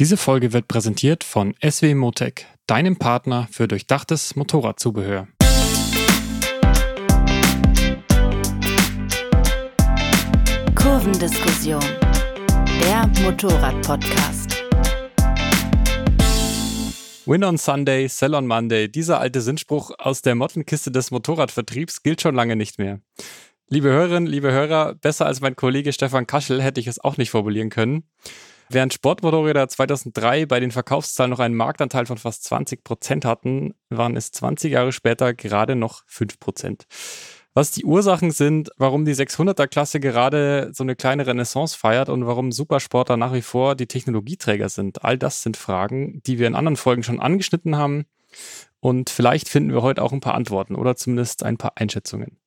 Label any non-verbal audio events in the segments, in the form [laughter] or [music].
Diese Folge wird präsentiert von SW Motec, deinem Partner für durchdachtes Motorradzubehör. Kurvendiskussion, der Motorrad-Podcast. Win on Sunday, Sell on Monday. Dieser alte Sinnspruch aus der Mottenkiste des Motorradvertriebs gilt schon lange nicht mehr. Liebe Hörerinnen, liebe Hörer, besser als mein Kollege Stefan Kaschel hätte ich es auch nicht formulieren können. Während Sportmotorräder 2003 bei den Verkaufszahlen noch einen Marktanteil von fast 20 Prozent hatten, waren es 20 Jahre später gerade noch 5 Prozent. Was die Ursachen sind, warum die 600er Klasse gerade so eine kleine Renaissance feiert und warum Supersportler nach wie vor die Technologieträger sind, all das sind Fragen, die wir in anderen Folgen schon angeschnitten haben. Und vielleicht finden wir heute auch ein paar Antworten oder zumindest ein paar Einschätzungen.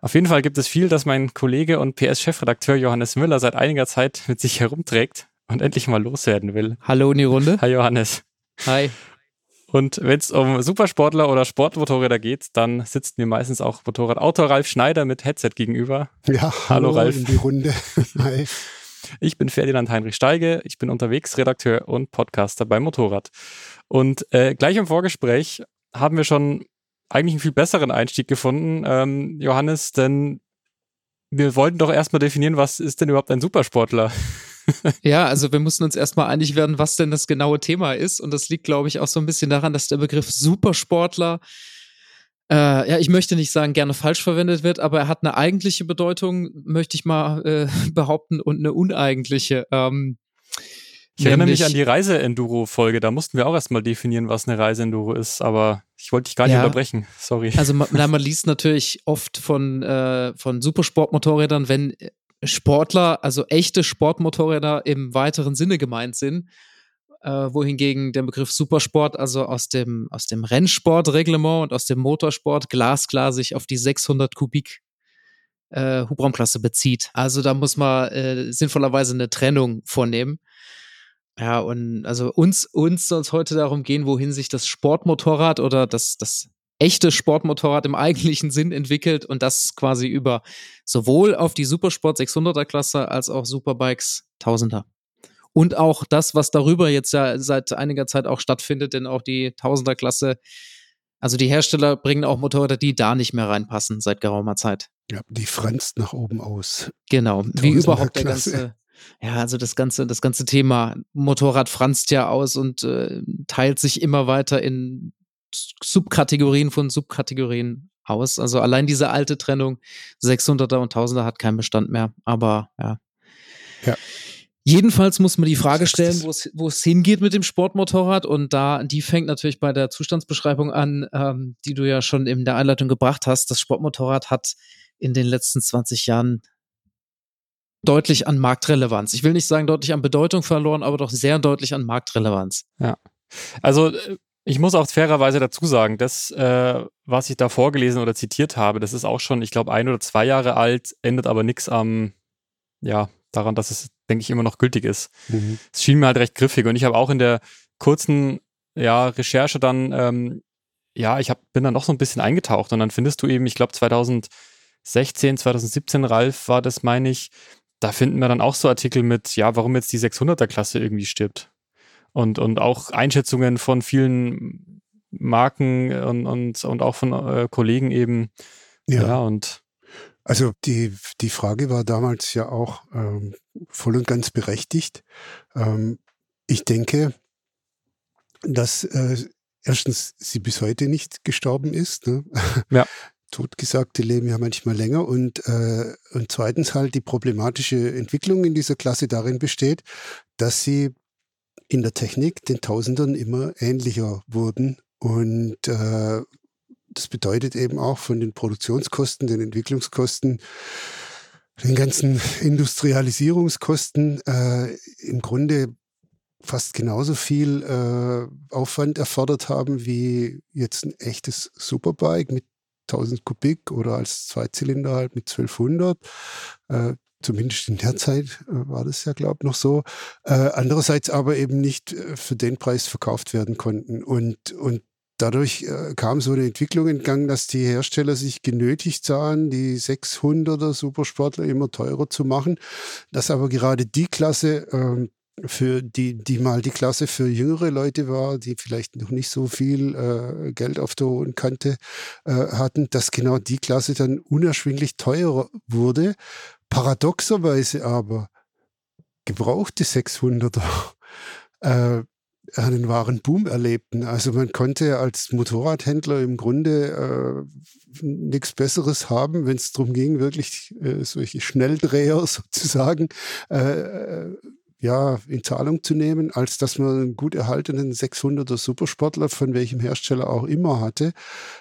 Auf jeden Fall gibt es viel, das mein Kollege und PS-Chefredakteur Johannes Müller seit einiger Zeit mit sich herumträgt und endlich mal loswerden will. Hallo in die Runde. Hi Johannes. Hi. Und wenn es um Supersportler oder Sportmotorräder geht, dann sitzt mir meistens auch Motorradautor Ralf Schneider mit Headset gegenüber. Ja, hallo, hallo Ralf. in die Runde. [laughs] Hi. Ich bin Ferdinand Heinrich Steige, ich bin unterwegs Redakteur und Podcaster beim Motorrad. Und äh, gleich im Vorgespräch haben wir schon eigentlich einen viel besseren Einstieg gefunden, ähm, Johannes, denn wir wollten doch erstmal definieren, was ist denn überhaupt ein Supersportler? Ja, also wir mussten uns erstmal einig werden, was denn das genaue Thema ist. Und das liegt, glaube ich, auch so ein bisschen daran, dass der Begriff Supersportler, äh, ja, ich möchte nicht sagen, gerne falsch verwendet wird, aber er hat eine eigentliche Bedeutung, möchte ich mal äh, behaupten, und eine uneigentliche. Ähm, ich erinnere mich an die Reise-Enduro-Folge, da mussten wir auch erstmal definieren, was eine Reise-Enduro ist, aber ich wollte dich gar nicht ja, unterbrechen, sorry. Also man, man liest natürlich oft von, äh, von Supersportmotorrädern, wenn Sportler, also echte Sportmotorräder im weiteren Sinne gemeint sind, äh, wohingegen der Begriff Supersport also aus dem, aus dem Rennsportreglement und aus dem Motorsport glasklar sich auf die 600 Kubik äh, Hubraumklasse bezieht. Also da muss man äh, sinnvollerweise eine Trennung vornehmen. Ja, und also uns, uns soll es heute darum gehen, wohin sich das Sportmotorrad oder das, das echte Sportmotorrad im eigentlichen Sinn entwickelt und das quasi über sowohl auf die Supersport 600er Klasse als auch Superbikes 1000er. Und auch das, was darüber jetzt ja seit einiger Zeit auch stattfindet, denn auch die 1000er Klasse, also die Hersteller bringen auch Motorräder, die da nicht mehr reinpassen seit geraumer Zeit. Ja, die franzt nach oben aus. Genau, wie überhaupt der ganze, ja, also das ganze, das ganze Thema Motorrad franzt ja aus und äh, teilt sich immer weiter in Subkategorien von Subkategorien aus. Also allein diese alte Trennung 600er und 1000er hat keinen Bestand mehr. Aber ja. ja. Jedenfalls muss man die Frage stellen, wo es hingeht mit dem Sportmotorrad. Und da, die fängt natürlich bei der Zustandsbeschreibung an, ähm, die du ja schon in der Einleitung gebracht hast. Das Sportmotorrad hat in den letzten 20 Jahren deutlich an Marktrelevanz. Ich will nicht sagen deutlich an Bedeutung verloren, aber doch sehr deutlich an Marktrelevanz. Ja. Also äh, ich muss auch fairerweise dazu sagen, das, äh, was ich da vorgelesen oder zitiert habe, das ist auch schon, ich glaube, ein oder zwei Jahre alt, endet aber nichts am, ja, daran, dass es, denke ich, immer noch gültig ist. Mhm. Es schien mir halt recht griffig und ich habe auch in der kurzen, ja, Recherche dann, ähm, ja, ich hab, bin dann noch so ein bisschen eingetaucht und dann findest du eben, ich glaube, 2016, 2017, Ralf, war das, meine ich, da finden wir dann auch so Artikel mit, ja, warum jetzt die 600er Klasse irgendwie stirbt und, und auch Einschätzungen von vielen Marken und, und, und auch von äh, Kollegen eben. Ja. ja, und also die, die Frage war damals ja auch ähm, voll und ganz berechtigt. Ähm, ich denke, dass äh, erstens sie bis heute nicht gestorben ist. Ne? Ja. [laughs] Totgesagte leben ja manchmal länger und, äh, und zweitens halt die problematische Entwicklung in dieser Klasse darin besteht, dass sie in der Technik den Tausendern immer ähnlicher wurden. Und äh, das bedeutet eben auch von den Produktionskosten, den Entwicklungskosten, den ganzen Industrialisierungskosten äh, im Grunde fast genauso viel äh, Aufwand erfordert haben wie jetzt ein echtes Superbike mit 1000 Kubik oder als Zweizylinder halt mit 1200. Äh, Zumindest in der Zeit äh, war das ja, glaube ich, noch so. Äh, andererseits aber eben nicht äh, für den Preis verkauft werden konnten. Und, und dadurch äh, kam so eine Entwicklung in Gang, dass die Hersteller sich genötigt sahen, die 600er Supersportler immer teurer zu machen. Dass aber gerade die Klasse ähm, für die, die mal die Klasse für jüngere Leute war, die vielleicht noch nicht so viel äh, Geld auf der hohen Kante äh, hatten, dass genau die Klasse dann unerschwinglich teurer wurde. Paradoxerweise aber gebrauchte 600er äh, einen wahren Boom erlebten. Also man konnte als Motorradhändler im Grunde äh, nichts Besseres haben, wenn es darum ging, wirklich äh, solche Schnelldreher [laughs] sozusagen äh, ja, in Zahlung zu nehmen, als dass man einen gut erhaltenen 600er Supersportler von welchem Hersteller auch immer hatte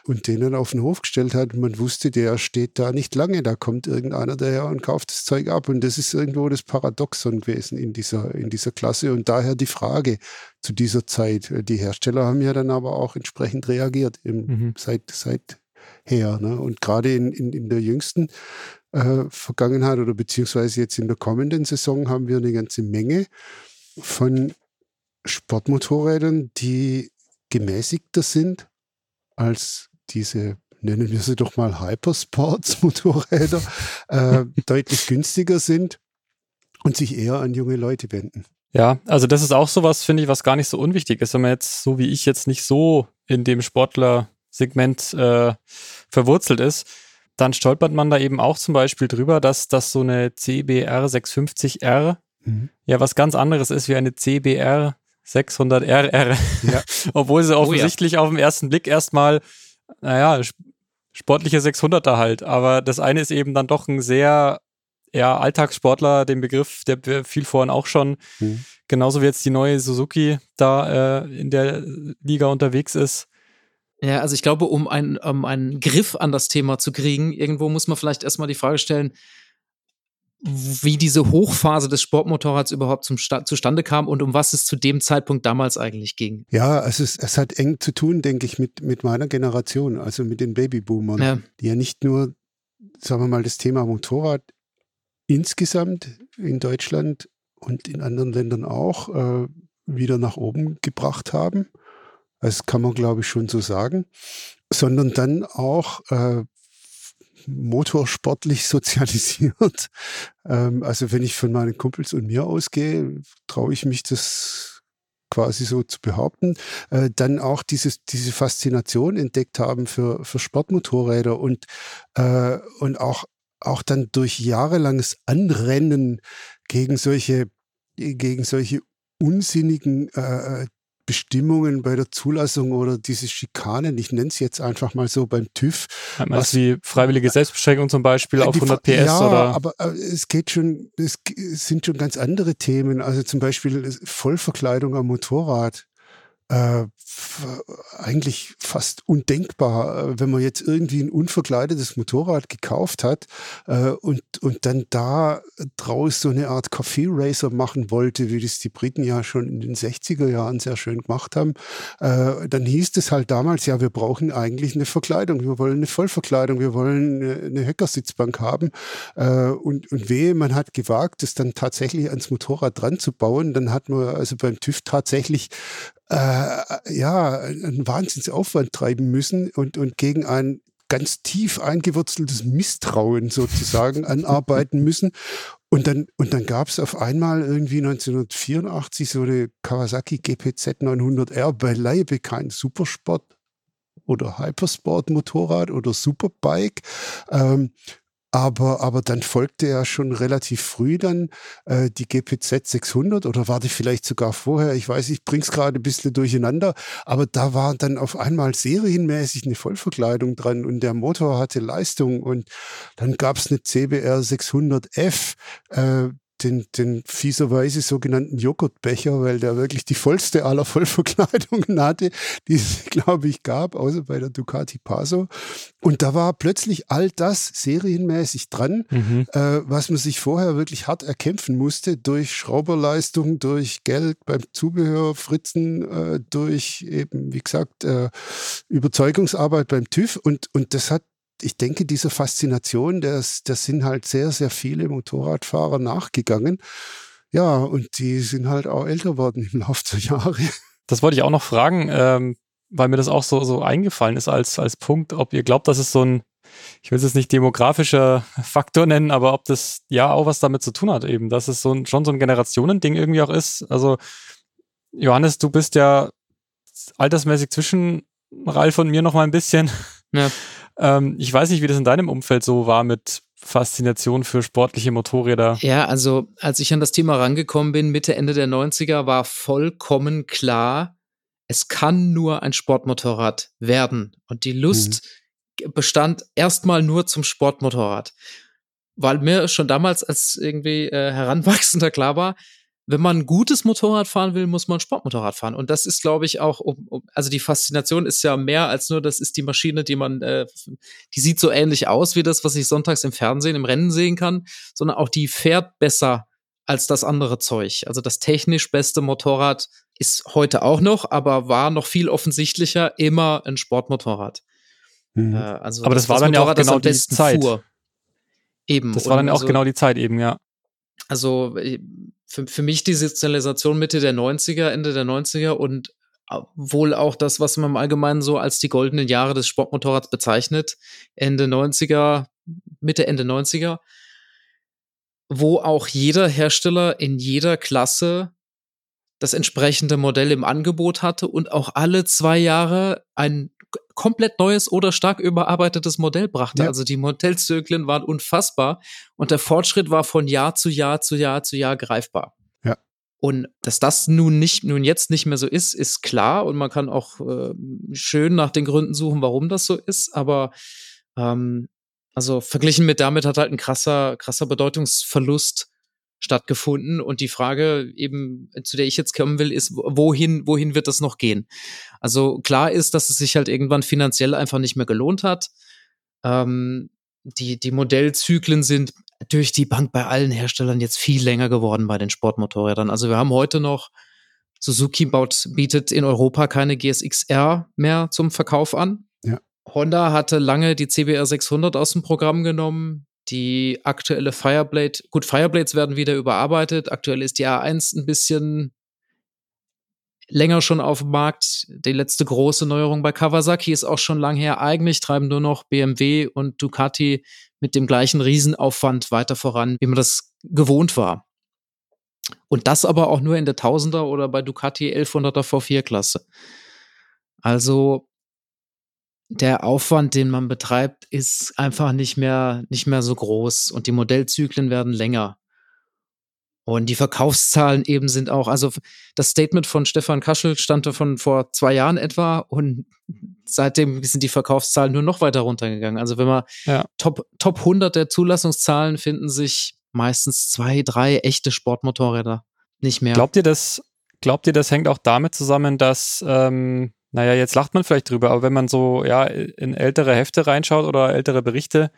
und den dann auf den Hof gestellt hat. man wusste, der steht da nicht lange, da kommt irgendeiner daher und kauft das Zeug ab. Und das ist irgendwo das Paradoxon gewesen in dieser, in dieser Klasse und daher die Frage zu dieser Zeit. Die Hersteller haben ja dann aber auch entsprechend reagiert im, mhm. seit, seit her. Ne? Und gerade in, in, in der jüngsten äh, Vergangenheit oder beziehungsweise jetzt in der kommenden Saison haben wir eine ganze Menge von Sportmotorrädern, die gemäßigter sind als diese, nennen wir sie doch mal Hypersports-Motorräder, [laughs] äh, [laughs] deutlich günstiger sind und sich eher an junge Leute wenden. Ja, also das ist auch sowas, finde ich, was gar nicht so unwichtig ist, wenn man jetzt, so wie ich jetzt nicht so in dem Sportler-Segment äh, verwurzelt ist dann stolpert man da eben auch zum Beispiel drüber, dass das so eine CBR 650R mhm. ja was ganz anderes ist wie eine CBR 600RR. Ja. [laughs] Obwohl sie offensichtlich oh, ja. auf den ersten Blick erstmal, naja, sportliche 600er halt. Aber das eine ist eben dann doch ein sehr ja, Alltagssportler, den Begriff, der fiel vorhin auch schon. Mhm. Genauso wie jetzt die neue Suzuki da äh, in der Liga unterwegs ist. Ja, also ich glaube, um, ein, um einen Griff an das Thema zu kriegen, irgendwo muss man vielleicht erstmal die Frage stellen, wie diese Hochphase des Sportmotorrads überhaupt zum Sta zustande kam und um was es zu dem Zeitpunkt damals eigentlich ging. Ja, es, ist, es hat eng zu tun, denke ich, mit, mit meiner Generation, also mit den Babyboomern, ja. die ja nicht nur, sagen wir mal, das Thema Motorrad insgesamt in Deutschland und in anderen Ländern auch äh, wieder nach oben gebracht haben, das kann man, glaube ich, schon so sagen. Sondern dann auch äh, motorsportlich [laughs] sozialisiert. Ähm, also wenn ich von meinen Kumpels und mir ausgehe, traue ich mich das quasi so zu behaupten, äh, dann auch dieses, diese Faszination entdeckt haben für, für Sportmotorräder und, äh, und auch, auch dann durch jahrelanges Anrennen gegen solche, gegen solche unsinnigen äh, Bestimmungen bei der Zulassung oder diese Schikanen, ich nenne es jetzt einfach mal so beim TÜV. Was die freiwillige Selbstbeschränkung zum Beispiel auf 100 PS ja, oder? aber äh, es geht schon, es sind schon ganz andere Themen. Also zum Beispiel Vollverkleidung am Motorrad äh, eigentlich fast undenkbar, äh, wenn man jetzt irgendwie ein unverkleidetes Motorrad gekauft hat äh, und, und dann da draus so eine Art Coffee Racer machen wollte, wie das die Briten ja schon in den 60er Jahren sehr schön gemacht haben, äh, dann hieß es halt damals, ja, wir brauchen eigentlich eine Verkleidung, wir wollen eine Vollverkleidung, wir wollen eine, eine Hackersitzbank haben. Äh, und, und wehe, man hat gewagt, das dann tatsächlich ans Motorrad dran zu bauen, dann hat man also beim TÜV tatsächlich äh, ja, einen Wahnsinnsaufwand treiben müssen und, und gegen ein ganz tief eingewurzeltes Misstrauen sozusagen [laughs] anarbeiten müssen. Und dann, und dann gab es auf einmal irgendwie 1984 so eine Kawasaki GPZ 900R, beileibe kein Supersport oder Hypersport Motorrad oder Superbike. Ähm, aber, aber dann folgte ja schon relativ früh dann äh, die GPZ 600 oder war die vielleicht sogar vorher, ich weiß, ich bring's gerade ein bisschen durcheinander, aber da war dann auf einmal serienmäßig eine Vollverkleidung dran und der Motor hatte Leistung und dann gab's eine CBR 600F, äh, den, den fieserweise sogenannten Joghurtbecher, weil der wirklich die vollste aller Vollverkleidungen hatte, die es, [laughs] glaube ich, gab, außer bei der Ducati Paso. Und da war plötzlich all das serienmäßig dran, mhm. äh, was man sich vorher wirklich hart erkämpfen musste, durch Schrauberleistung, durch Geld beim Zubehör, Fritzen, äh, durch eben, wie gesagt, äh, Überzeugungsarbeit beim TÜV. Und, und das hat ich denke, dieser Faszination, das, das sind halt sehr, sehr viele Motorradfahrer nachgegangen. Ja, und die sind halt auch älter worden im Laufe der Jahre. Das wollte ich auch noch fragen, ähm, weil mir das auch so, so eingefallen ist als, als Punkt, ob ihr glaubt, dass es so ein ich will es jetzt nicht demografischer Faktor nennen, aber ob das ja auch was damit zu tun hat, eben, dass es so ein, schon so ein Generationending irgendwie auch ist. Also, Johannes, du bist ja altersmäßig zwischen Ralf und mir noch mal ein bisschen. Ja. [laughs] ähm, ich weiß nicht, wie das in deinem Umfeld so war mit Faszination für sportliche Motorräder. Ja, also als ich an das Thema rangekommen bin, Mitte, Ende der 90er, war vollkommen klar, es kann nur ein Sportmotorrad werden. Und die Lust mhm. bestand erstmal nur zum Sportmotorrad. Weil mir schon damals als irgendwie äh, Heranwachsender klar war, wenn man ein gutes Motorrad fahren will, muss man Sportmotorrad fahren. Und das ist, glaube ich, auch, um, um, also die Faszination ist ja mehr als nur, das ist die Maschine, die man, äh, die sieht so ähnlich aus wie das, was ich sonntags im Fernsehen, im Rennen sehen kann, sondern auch die fährt besser als das andere Zeug. Also das technisch beste Motorrad ist heute auch noch, aber war noch viel offensichtlicher immer ein Sportmotorrad. Mhm. Äh, also aber das, das war dann Motorrad, ja auch genau die Zeit. Fuhr. Eben. Das war dann also, auch genau die Zeit eben, ja. Also äh, für, für mich die Sozialisation Mitte der 90er, Ende der 90er und wohl auch das, was man im Allgemeinen so als die goldenen Jahre des Sportmotorrads bezeichnet. Ende 90er, Mitte, Ende 90er, wo auch jeder Hersteller in jeder Klasse das entsprechende Modell im Angebot hatte und auch alle zwei Jahre ein komplett neues oder stark überarbeitetes Modell brachte. Ja. Also die Modellzyklen waren unfassbar und der Fortschritt war von Jahr zu Jahr zu Jahr zu Jahr greifbar. Ja. Und dass das nun nicht, nun jetzt nicht mehr so ist, ist klar und man kann auch äh, schön nach den Gründen suchen, warum das so ist. Aber ähm, also verglichen mit damit hat halt ein krasser, krasser Bedeutungsverlust stattgefunden. Und die Frage eben, zu der ich jetzt kommen will, ist, wohin, wohin wird das noch gehen? Also klar ist, dass es sich halt irgendwann finanziell einfach nicht mehr gelohnt hat. Ähm, die, die Modellzyklen sind durch die Bank bei allen Herstellern jetzt viel länger geworden bei den Sportmotorrädern. Also wir haben heute noch Suzuki baut, bietet in Europa keine GSX-R mehr zum Verkauf an. Ja. Honda hatte lange die CBR 600 aus dem Programm genommen die aktuelle Fireblade, gut, Fireblades werden wieder überarbeitet. Aktuell ist die A1 ein bisschen länger schon auf dem Markt. Die letzte große Neuerung bei Kawasaki ist auch schon lang her. Eigentlich treiben nur noch BMW und Ducati mit dem gleichen Riesenaufwand weiter voran, wie man das gewohnt war. Und das aber auch nur in der Tausender oder bei Ducati 1100er V4 Klasse. Also der Aufwand, den man betreibt, ist einfach nicht mehr, nicht mehr so groß und die Modellzyklen werden länger. Und die Verkaufszahlen eben sind auch, also das Statement von Stefan Kaschel stand von vor zwei Jahren etwa und seitdem sind die Verkaufszahlen nur noch weiter runtergegangen. Also wenn man ja. Top, Top 100 der Zulassungszahlen finden sich meistens zwei, drei echte Sportmotorräder nicht mehr. Glaubt ihr, das, glaubt ihr, das hängt auch damit zusammen, dass ähm, naja, jetzt lacht man vielleicht drüber, aber wenn man so ja in ältere Hefte reinschaut oder ältere Berichte,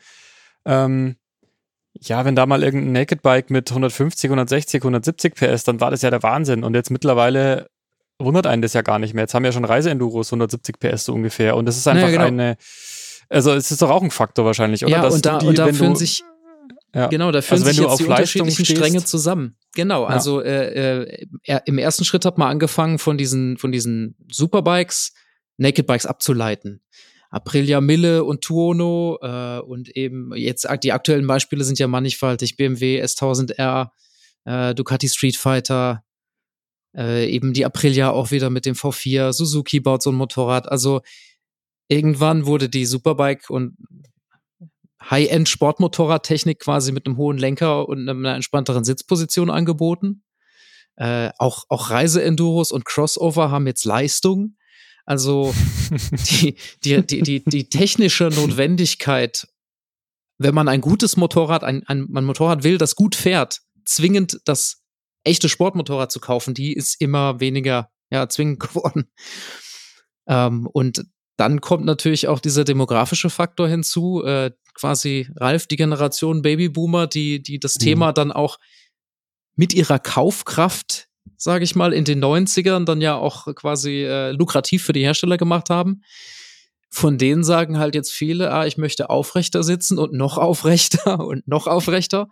ähm, ja, wenn da mal irgendein Naked Bike mit 150, 160, 170 PS, dann war das ja der Wahnsinn. Und jetzt mittlerweile wundert einen das ja gar nicht mehr. Jetzt haben wir ja schon Reiseenduros 170 PS so ungefähr. Und das ist einfach naja, genau. eine, also es ist doch auch ein Faktor wahrscheinlich, oder? Ja, Dass und da, die, und da fühlen sich, ja. Genau, da führen also sich jetzt die unterschiedlichen stehst, Stränge zusammen. Genau, ja. also äh, äh, im ersten Schritt hat man angefangen, von diesen, von diesen Superbikes Naked Bikes abzuleiten. Aprilia Mille und Tuono äh, und eben jetzt die aktuellen Beispiele sind ja mannigfaltig. BMW S1000R, äh, Ducati Street Fighter, äh, eben die Aprilia auch wieder mit dem V4, Suzuki baut so ein Motorrad. Also irgendwann wurde die Superbike und High-End-Sportmotorradtechnik quasi mit einem hohen Lenker und einer entspannteren Sitzposition angeboten. Äh, auch, auch Reise-Enduros und Crossover haben jetzt Leistung. Also [laughs] die, die, die, die, die technische Notwendigkeit, wenn man ein gutes Motorrad, ein, ein, ein Motorrad will, das gut fährt, zwingend das echte Sportmotorrad zu kaufen, die ist immer weniger ja, zwingend [laughs] geworden. Ähm, und dann kommt natürlich auch dieser demografische Faktor hinzu, äh, quasi Ralf, die Generation Babyboomer, die, die das mhm. Thema dann auch mit ihrer Kaufkraft, sage ich mal, in den 90ern dann ja auch quasi äh, lukrativ für die Hersteller gemacht haben. Von denen sagen halt jetzt viele, ah, ich möchte aufrechter sitzen und noch aufrechter [laughs] und noch aufrechter.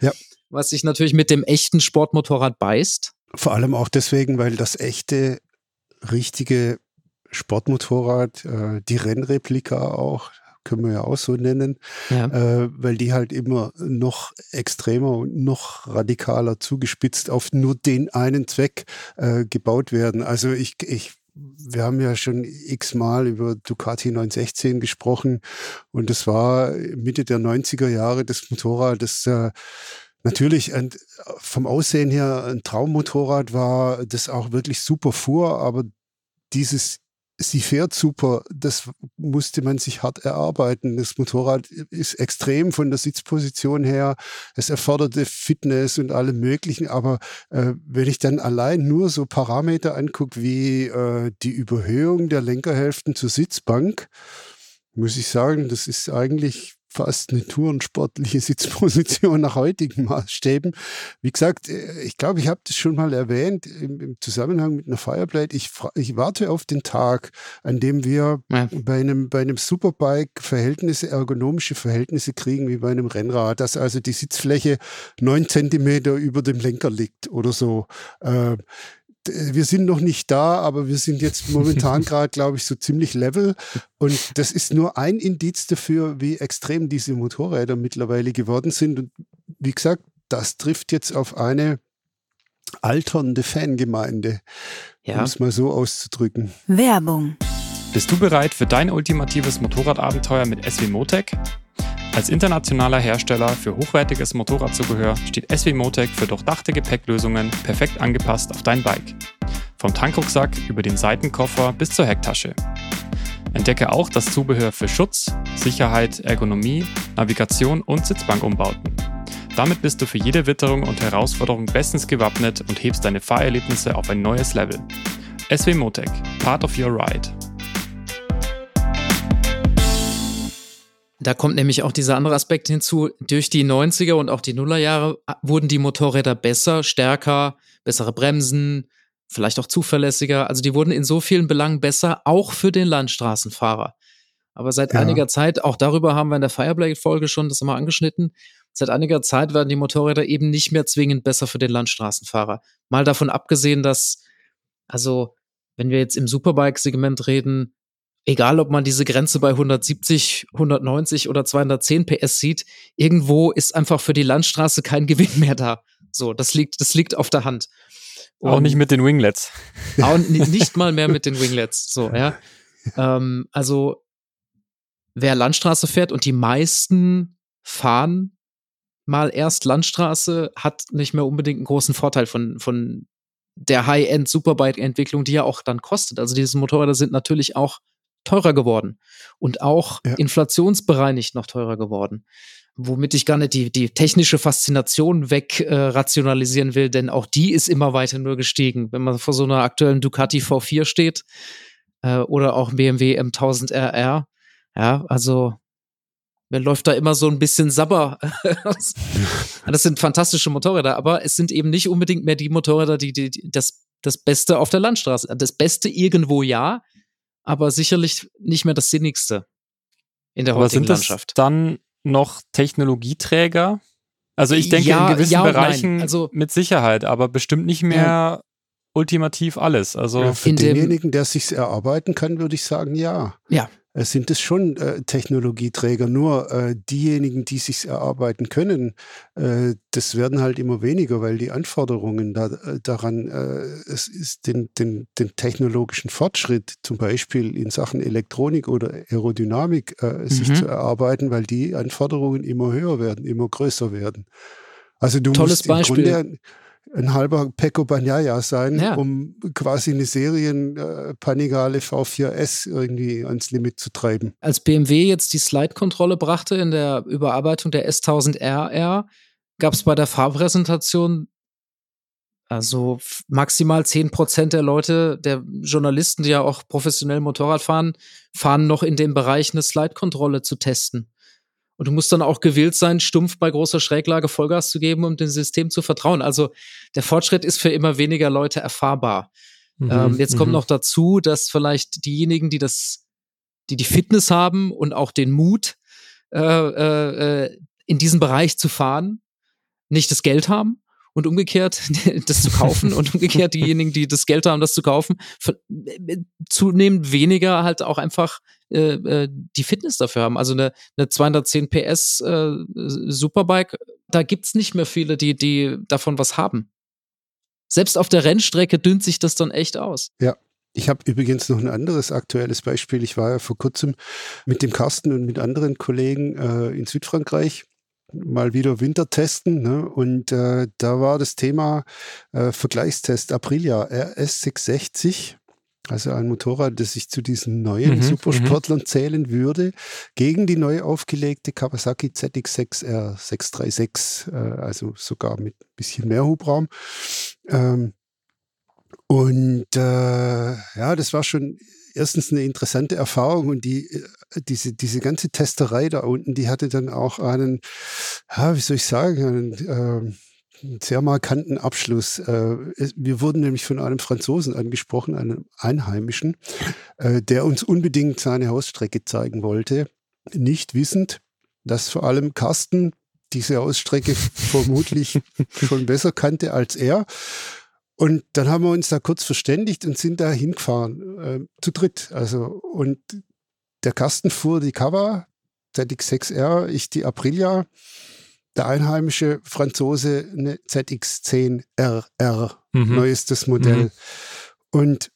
Ja. [laughs] Was sich natürlich mit dem echten Sportmotorrad beißt. Vor allem auch deswegen, weil das echte, richtige Sportmotorrad, äh, die Rennreplika auch, können wir ja auch so nennen, Ja. äh, weil die halt immer noch extremer und noch radikaler zugespitzt auf nur den einen Zweck äh, gebaut werden. Also ich, ich wir haben ja schon x-mal über Ducati 916 gesprochen und das war Mitte der 90er Jahre das Motorrad, das äh, natürlich ein, vom Aussehen her ein Traummotorrad war, das auch wirklich super fuhr, aber dieses sie fährt super, das musste man sich hart erarbeiten. Das Motorrad ist extrem von der Sitzposition her. Es erforderte Fitness und allem Möglichen. Aber äh, wenn ich dann allein nur so Parameter angucke wie äh, die Überhöhung der Lenkerhälften zur Sitzbank, muss ich sagen, das ist eigentlich fast eine tourensportliche Sitzposition nach heutigen Maßstäben. Wie gesagt, äh, ich glaube, ich habe das schon mal erwähnt im, im Zusammenhang mit einer Fireblade. Ich, ich, warte auf den Tag, an dem wir ja. bei einem, bei einem Superbike Verhältnisse, ergonomische Verhältnisse kriegen wie bei einem Rennrad, dass also die Sitzfläche neun Zentimeter über dem Lenker liegt oder so. Äh, wir sind noch nicht da, aber wir sind jetzt momentan [laughs] gerade, glaube ich, so ziemlich level. Und das ist nur ein Indiz dafür, wie extrem diese Motorräder mittlerweile geworden sind. Und wie gesagt, das trifft jetzt auf eine alternde Fangemeinde, ja. um es mal so auszudrücken. Werbung. Bist du bereit für dein ultimatives Motorradabenteuer mit SW Motec? Als internationaler Hersteller für hochwertiges Motorradzubehör steht SW Motec für durchdachte Gepäcklösungen perfekt angepasst auf dein Bike. Vom Tankrucksack über den Seitenkoffer bis zur Hecktasche. Entdecke auch das Zubehör für Schutz, Sicherheit, Ergonomie, Navigation und Sitzbankumbauten. Damit bist du für jede Witterung und Herausforderung bestens gewappnet und hebst deine Fahrerlebnisse auf ein neues Level. SW Motec, part of your ride. Da kommt nämlich auch dieser andere Aspekt hinzu. Durch die 90er und auch die Nullerjahre wurden die Motorräder besser, stärker, bessere Bremsen, vielleicht auch zuverlässiger. Also die wurden in so vielen Belangen besser, auch für den Landstraßenfahrer. Aber seit ja. einiger Zeit, auch darüber haben wir in der Fireblade-Folge schon das immer angeschnitten, seit einiger Zeit werden die Motorräder eben nicht mehr zwingend besser für den Landstraßenfahrer. Mal davon abgesehen, dass, also, wenn wir jetzt im Superbike-Segment reden, egal ob man diese Grenze bei 170, 190 oder 210 PS sieht, irgendwo ist einfach für die Landstraße kein [laughs] Gewinn mehr da. So, das liegt, das liegt auf der Hand. Und auch nicht mit den Winglets. Auch [laughs] nicht mal mehr mit den Winglets. So, ja. Ähm, also, wer Landstraße fährt und die meisten fahren mal erst Landstraße, hat nicht mehr unbedingt einen großen Vorteil von, von der High-End-Superbike-Entwicklung, die ja auch dann kostet. Also diese Motorräder sind natürlich auch teurer geworden und auch ja. inflationsbereinigt noch teurer geworden. Womit ich gar nicht die, die technische Faszination weg äh, will, denn auch die ist immer weiter nur gestiegen. Wenn man vor so einer aktuellen Ducati V4 steht äh, oder auch BMW M1000 RR, ja, also mir läuft da immer so ein bisschen Sabber. [laughs] das sind fantastische Motorräder, aber es sind eben nicht unbedingt mehr die Motorräder, die, die, die das, das Beste auf der Landstraße. Das Beste irgendwo ja, aber sicherlich nicht mehr das Sinnigste in der aber heutigen sind das Landschaft. Dann noch Technologieträger? Also ich denke Ja, in gewissen ja. Bereichen Also- mit Sicherheit, aber bestimmt nicht mehr ultimativ alles. Also Ja, für denjenigen, der sich's erarbeiten kann, würde ich sagen, ja. Ja. Es sind es schon äh, Technologieträger, nur äh, diejenigen, die sich's erarbeiten können, äh, das werden halt immer weniger, weil die Anforderungen da, äh, daran, äh, es ist den, den, den technologischen Fortschritt, zum Beispiel in Sachen Elektronik oder Aerodynamik, äh, sich Mhm. zu erarbeiten, weil die Anforderungen immer höher werden, immer größer werden. Also du Tolles musst im Beispiel. Grunde ein halber Pecco Bagnaia sein, Ja. um quasi eine Serien äh, Panigale V4S irgendwie ans Limit zu treiben. Als BMW jetzt die Slide-Kontrolle brachte in der Überarbeitung der S1000RR, gab es bei der Fahrpräsentation also maximal 10% der Leute, der Journalisten, die ja auch professionell Motorrad fahren, fahren noch in dem Bereich eine Slide-Kontrolle zu testen. Und du musst dann auch gewillt sein, stumpf bei großer Schräglage Vollgas zu geben, um dem System zu vertrauen. Also der Fortschritt ist für immer weniger Leute erfahrbar. Ähm, jetzt kommt mhm. noch dazu, dass vielleicht diejenigen, die das, die die Fitness haben und auch den Mut, äh, äh, äh, in diesen Bereich zu fahren, nicht das Geld haben und umgekehrt [laughs] das zu kaufen und umgekehrt diejenigen, die das Geld haben, das zu kaufen, äh, zunehmend weniger halt auch einfach äh, äh, die Fitness dafür haben. Also eine, eine 210 PS äh, Superbike, da gibt's nicht mehr viele, die, die davon was haben. Selbst auf der Rennstrecke dünnt sich das dann echt aus. Ja, ich habe übrigens noch ein anderes aktuelles Beispiel. Ich war ja vor kurzem mit dem Carsten und mit anderen Kollegen äh, in Südfrankreich mal wieder Winter testen. Ne? Und äh, da war das Thema äh, Vergleichstest Aprilia RS660. Also ein Motorrad, das ich zu diesen neuen mhm, Supersportlern mhm. zählen würde, gegen die neu aufgelegte Kawasaki ZX6R 636, äh, also sogar mit ein bisschen mehr Hubraum. Ähm, und äh, ja, das war schon erstens eine interessante Erfahrung und die, äh, diese, diese ganze Testerei da unten, die hatte dann auch einen, ja, wie soll ich sagen, einen, äh, sehr markanten Abschluss. Äh, wir wurden nämlich von einem Franzosen angesprochen, einem Einheimischen, äh, der uns unbedingt seine Hausstrecke zeigen wollte, nicht wissend, dass vor allem Carsten diese Hausstrecke [laughs] vermutlich schon besser kannte als er. Und dann haben wir uns da kurz verständigt und sind da hingefahren, äh, zu dritt. Also, und der Kasten fuhr die Cover, ZX6R, ich die Aprilia, der einheimische Franzose eine ZX10RR, mhm. neuestes Modell. Mhm. Und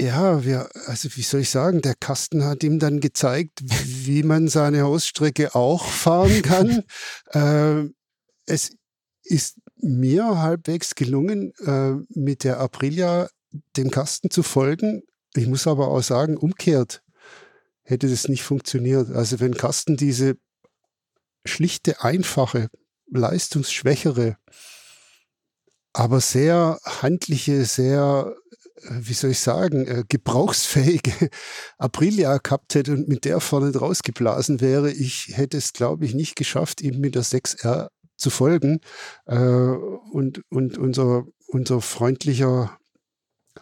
ja, wir, also wie soll ich sagen, der Kasten hat ihm dann gezeigt, wie man seine Hausstrecke auch fahren kann. [laughs] äh, es ist mir halbwegs gelungen, äh, mit der Aprilia dem Kasten zu folgen. Ich muss aber auch sagen, umkehrt hätte das nicht funktioniert. Also wenn Kasten diese schlichte, einfache, leistungsschwächere, aber sehr handliche, sehr, äh, wie soll ich sagen, äh, gebrauchsfähige [laughs] Aprilia gehabt hätte und mit der vorne draus geblasen wäre, ich hätte es, glaube ich, nicht geschafft, ihm mit der 6R zu folgen. Äh, und, und unser, unser freundlicher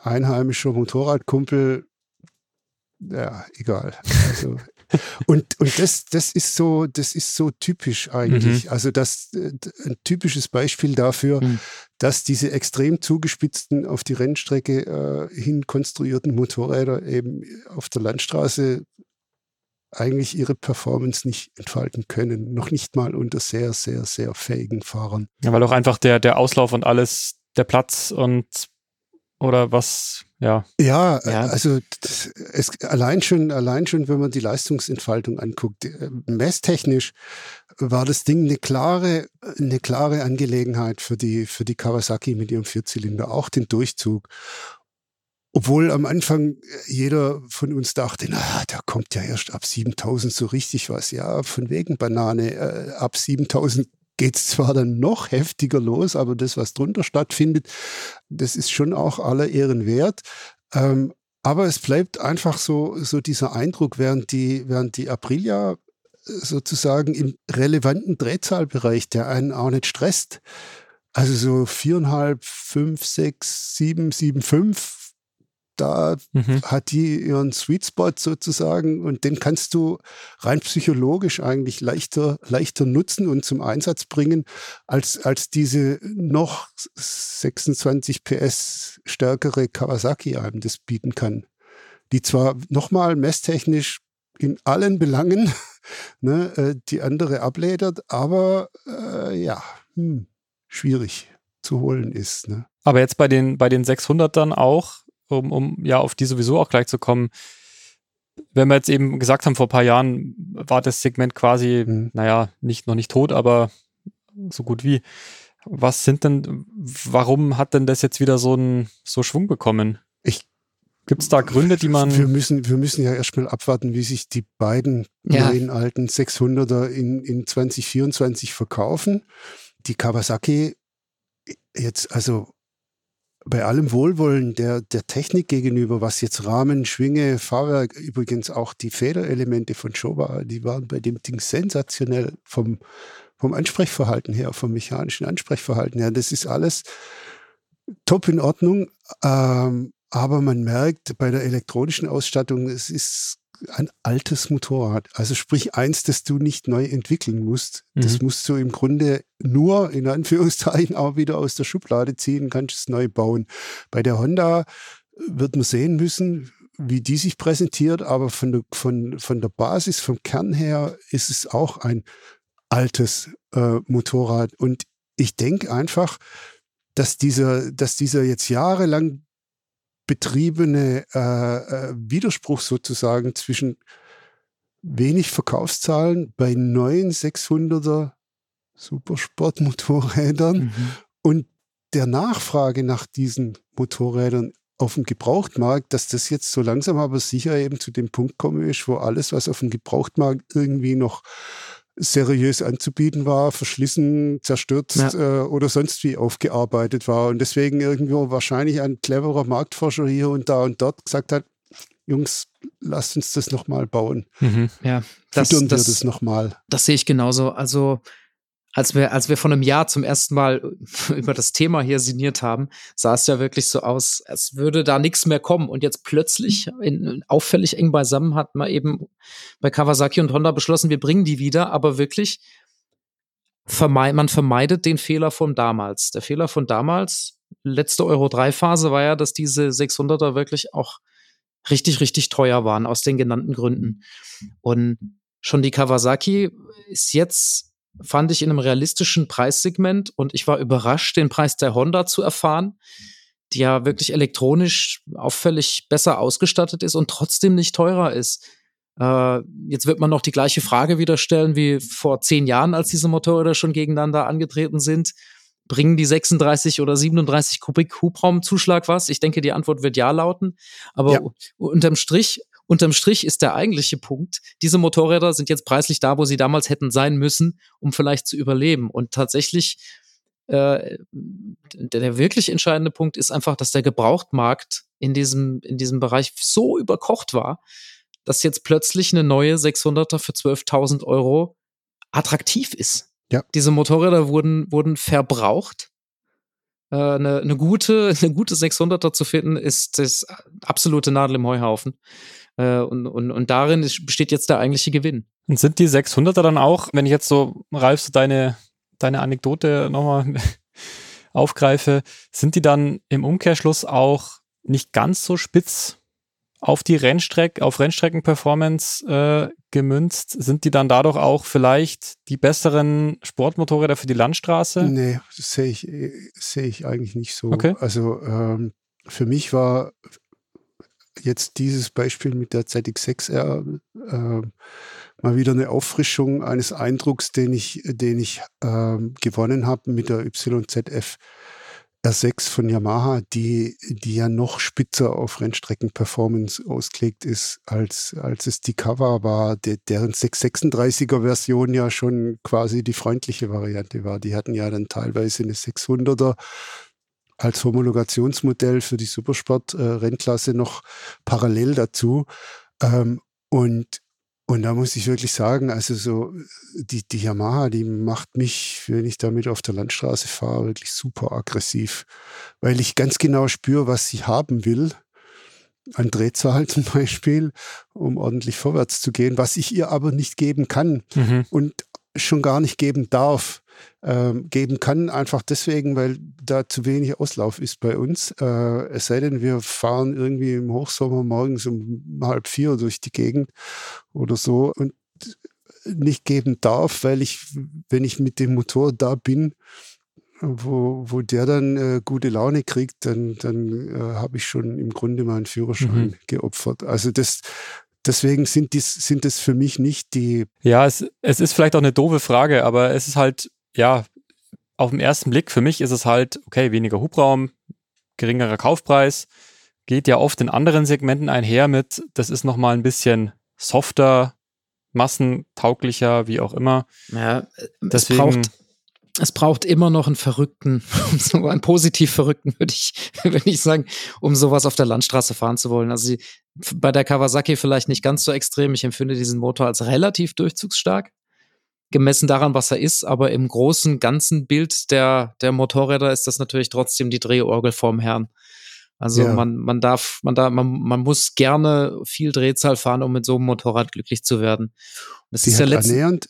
einheimischer Motorradkumpel, ja, egal. Also, [laughs] und, und das, das ist so, das ist so typisch eigentlich. Mhm. Also das ein typisches Beispiel dafür, mhm. dass diese extrem zugespitzten auf die Rennstrecke äh, hin konstruierten Motorräder eben auf der Landstraße eigentlich ihre Performance nicht entfalten können. Noch nicht mal unter sehr, sehr, sehr fähigen Fahrern. Ja, weil auch einfach der, der Auslauf und alles, der Platz und oder was, ja. Ja, ja. also es, allein schon, allein schon, wenn man die Leistungsentfaltung anguckt, äh, messtechnisch war das Ding eine klare, eine klare Angelegenheit für die, für die Kawasaki mit ihrem Vierzylinder, auch den Durchzug. Obwohl am Anfang jeder von uns dachte, na, da kommt ja erst ab 7000 so richtig was. Ja, von wegen Banane. Äh, ab 7000 geht's zwar dann noch heftiger los, aber das, was drunter stattfindet, das ist schon auch aller Ehren wert. Ähm, aber es bleibt einfach so, so dieser Eindruck, während die, während die Aprilia sozusagen im relevanten Drehzahlbereich, der einen auch nicht stresst, also so viereinhalb, fünf, sechs, sieben, sieben, fünf, da mhm. hat die ihren Sweet Spot sozusagen und den kannst du rein psychologisch eigentlich leichter, leichter nutzen und zum Einsatz bringen, als, als diese noch 26 PS stärkere Kawasaki einem das bieten kann. Die zwar nochmal messtechnisch in allen Belangen [laughs] ne, äh, die andere abledert, aber äh, ja, hm, schwierig zu holen ist. Ne? Aber jetzt bei den, bei den 600 dann auch, um, um ja auf die sowieso auch gleich zu kommen. Wenn wir jetzt eben gesagt haben, vor ein paar Jahren war das Segment quasi, mhm. naja, nicht, noch nicht tot, aber so gut wie. Was sind denn, warum hat denn das jetzt wieder so einen so Schwung bekommen? Ich Gibt es da Gründe, die man. Wir müssen, wir müssen ja erstmal abwarten, wie sich die beiden ja. neuen alten 600er in, in 2024 verkaufen. Die Kawasaki jetzt, also bei allem Wohlwollen der, der Technik gegenüber, was jetzt Rahmen, Schwinge, Fahrwerk, übrigens auch die Federelemente von Showa, die waren bei dem Ding sensationell vom, vom Ansprechverhalten her, vom mechanischen Ansprechverhalten her. Das ist alles top in Ordnung. Ähm, aber man merkt bei der elektronischen Ausstattung, es ist ein altes Motorrad. Also sprich eins, das du nicht neu entwickeln musst. Mhm. Das musst du im Grunde nur in Anführungszeichen [laughs] auch wieder aus der Schublade ziehen, kannst es neu bauen. Bei der Honda wird man sehen müssen, wie die sich präsentiert, aber von der, von, von der Basis, vom Kern her ist es auch ein altes äh, Motorrad. Und ich denke einfach, dass dieser, dass dieser jetzt jahrelang betriebene äh, äh, Widerspruch sozusagen zwischen wenig Verkaufszahlen bei neuen 600er Supersportmotorrädern mhm. und der Nachfrage nach diesen Motorrädern auf dem Gebrauchtmarkt, dass das jetzt so langsam aber sicher eben zu dem Punkt kommen ist, wo alles, was auf dem Gebrauchtmarkt irgendwie noch seriös anzubieten war, verschlissen, zerstört ja. äh, oder sonst wie aufgearbeitet war. Und deswegen irgendwo wahrscheinlich ein cleverer Marktforscher hier und da und dort gesagt hat, Jungs, lasst uns das nochmal bauen. Mhm. Ja, das, das, wir das nochmal. Das sehe ich genauso. Also als wir, als wir vor einem Jahr zum ersten Mal [laughs] über das Thema hier sinniert haben, sah es ja wirklich so aus, als würde da nichts mehr kommen. Und jetzt plötzlich, in, auffällig eng beisammen, hat man eben bei Kawasaki und Honda beschlossen, wir bringen die wieder, aber wirklich, vermeid, man vermeidet den Fehler von damals. Der Fehler von damals, letzte Euro-3-Phase, war ja, dass diese 600er wirklich auch richtig, richtig teuer waren, aus den genannten Gründen. Und schon die Kawasaki ist jetzt fand ich in einem realistischen Preissegment und ich war überrascht, den Preis der Honda zu erfahren, die ja wirklich elektronisch auffällig besser ausgestattet ist und trotzdem nicht teurer ist. Äh, jetzt wird man noch die gleiche Frage wieder stellen wie vor zehn Jahren, als diese Motorräder schon gegeneinander angetreten sind. Bringen die 36 oder 37 Kubik Hubraumzuschlag was? Ich denke, die Antwort wird ja lauten. Aber ja. unterm Strich Unterm Strich ist der eigentliche Punkt, diese Motorräder sind jetzt preislich da, wo sie damals hätten sein müssen, um vielleicht zu überleben. Und tatsächlich, äh, der, der wirklich entscheidende Punkt ist einfach, dass der Gebrauchtmarkt in diesem, in diesem Bereich so überkocht war, dass jetzt plötzlich eine neue 600er für 12.000 Euro attraktiv ist. Ja. Diese Motorräder wurden, wurden verbraucht. Äh, eine, eine, gute, [laughs] eine gute 600er zu finden, ist das absolute Nadel im Heuhaufen. Äh, und, und, und darin ist, besteht jetzt der eigentliche Gewinn. Und sind die 600er dann auch, wenn ich jetzt so, Ralf, so deine, deine Anekdote nochmal [laughs] aufgreife, sind die dann im Umkehrschluss auch nicht ganz so spitz auf die Rennstrecke, auf Rennstreckenperformance äh, gemünzt? Sind die dann dadurch auch vielleicht die besseren Sportmotorräder für die Landstraße? Nee, das sehe ich, sehe ich eigentlich nicht so. Okay. Also ähm, für mich war jetzt dieses Beispiel mit der ZX6R äh, mal wieder eine Auffrischung eines Eindrucks, den ich, den ich äh, gewonnen habe mit der YZF R6 von Yamaha, die, die ja noch spitzer auf Rennstrecken-Performance ausgelegt ist, als, als es die Cover war, de, deren 636er Version ja schon quasi die freundliche Variante war. Die hatten ja dann teilweise eine 600er als Homologationsmodell für die Supersport-Rennklasse noch parallel dazu. Ähm, und, und da muss ich wirklich sagen, also so die, die Yamaha, die macht mich, wenn ich damit auf der Landstraße fahre, wirklich super aggressiv, weil ich ganz genau spüre, was sie haben will an Drehzahl [laughs] zum Beispiel, um ordentlich vorwärts zu gehen, was ich ihr aber nicht geben kann mhm. und schon gar nicht geben darf ähm, geben kann, einfach deswegen, weil da zu wenig Auslauf ist bei uns. Äh, es sei denn, wir fahren irgendwie im Hochsommer morgens um halb vier durch die Gegend oder so und nicht geben darf, weil ich, wenn ich mit dem Motor da bin, wo, wo der dann äh, gute Laune kriegt, dann, dann äh, habe ich schon im Grunde meinen Führerschein mhm. geopfert. Also das, deswegen sind dies, sind es für mich nicht die. Ja, es, es ist vielleicht auch eine doofe Frage, aber es ist halt ja, auf den ersten Blick, für mich ist es halt, okay, weniger Hubraum, geringerer Kaufpreis, geht ja oft in anderen Segmenten einher mit, das ist nochmal ein bisschen softer, massentauglicher, wie auch immer. Ja, Deswegen, es braucht, es braucht immer noch einen Verrückten, [laughs] so einen positiv Verrückten, würde ich, [laughs] würde ich sagen, um sowas auf der Landstraße fahren zu wollen. Also bei der Kawasaki vielleicht nicht ganz so extrem. Ich empfinde diesen Motor als relativ durchzugsstark gemessen daran, was er ist, aber im großen, ganzen Bild der, der Motorräder ist das natürlich trotzdem die Drehorgel vorm Herrn. Also Ja. man, man darf, man da, man, man muss gerne viel Drehzahl fahren, um mit so einem Motorrad glücklich zu werden. Und Das Sie ist ja hat letzten, annähernd,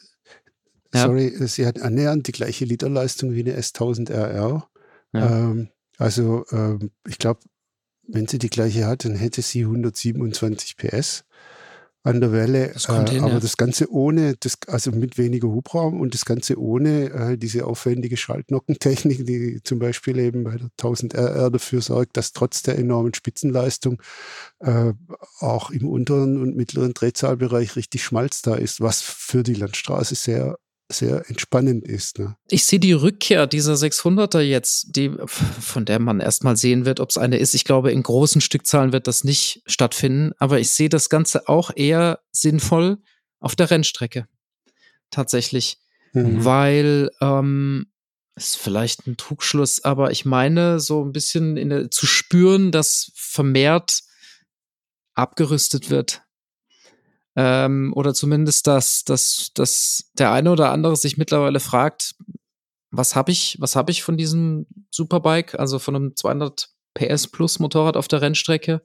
Ja. sorry, sie hat annähernd die gleiche Literleistung wie eine S1000 RR. Ja. Ähm, also ähm, ich glaube, wenn sie die gleiche hat, dann hätte sie 127 PS an der Welle. Das äh, hin, aber ja. das Ganze ohne, das, also mit weniger Hubraum und das Ganze ohne äh, diese aufwendige Schaltnockentechnik, die zum Beispiel eben bei der 1000 RR dafür sorgt, dass trotz der enormen Spitzenleistung äh, auch im unteren und mittleren Drehzahlbereich richtig Schmalz da ist, was für die Landstraße sehr, sehr entspannend ist. Ne? ich sehe die Rückkehr dieser 600er jetzt, die, von der man erstmal sehen wird, ob es eine ist. Ich glaube, in großen Stückzahlen wird das nicht stattfinden, aber ich sehe das Ganze auch eher sinnvoll auf der Rennstrecke. Tatsächlich. Mhm. weil ähm, ist vielleicht ein Trugschluss, aber ich meine so ein bisschen der, zu spüren, dass vermehrt abgerüstet wird. Ähm, oder zumindest, dass, dass, dass der eine oder andere sich mittlerweile fragt, was habe ich, was habe ich von diesem Superbike, also von einem 200 PS Plus Motorrad auf der Rennstrecke?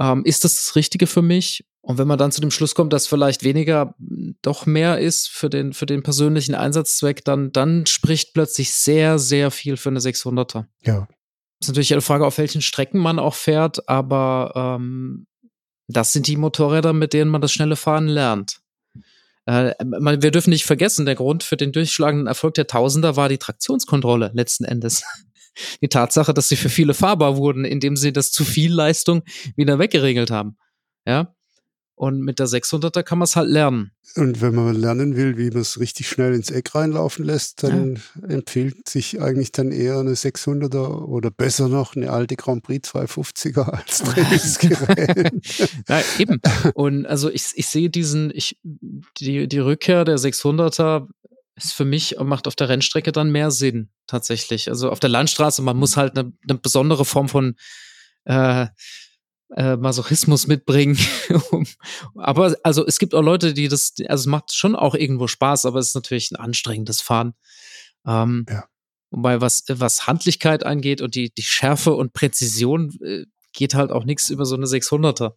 Ähm, ist das das Richtige für mich? Und wenn man dann zu dem Schluss kommt, dass vielleicht weniger mh, doch mehr ist für den, für den persönlichen Einsatzzweck, dann, dann spricht plötzlich sehr, sehr viel für eine 600er. Ja, Ist natürlich eine Frage, auf welchen Strecken man auch fährt, aber ähm, das sind die Motorräder, mit denen man das schnelle Fahren lernt. Äh, wir dürfen nicht vergessen, der Grund für den durchschlagenden Erfolg der Tausender war die Traktionskontrolle letzten Endes. [laughs] Die Tatsache, dass sie für viele fahrbar wurden, indem sie das zu viel Leistung wieder weggeregelt haben. Ja. Und mit der 600er kann man es halt lernen. und wenn man lernen will, wie man es richtig schnell ins Eck reinlaufen lässt, dann empfiehlt sich eigentlich dann eher eine 600er oder besser noch eine alte Grand Prix 250er [laughs] als Trainingsgerät. [laughs] Ja, eben. Und also ich, ich sehe diesen, ich, die, die Rückkehr der 600er ist für mich, macht auf der Rennstrecke dann mehr Sinn, tatsächlich. Also auf der Landstraße, man muss halt eine, eine besondere Form von äh, äh, Masochismus mitbringen. [laughs] Aber also es gibt auch Leute, die das, also es macht schon auch irgendwo Spaß, aber es ist natürlich ein anstrengendes Fahren. Ähm, Ja. Wobei was, was Handlichkeit angeht und die, die Schärfe und Präzision äh, geht halt auch nichts über so eine 600er.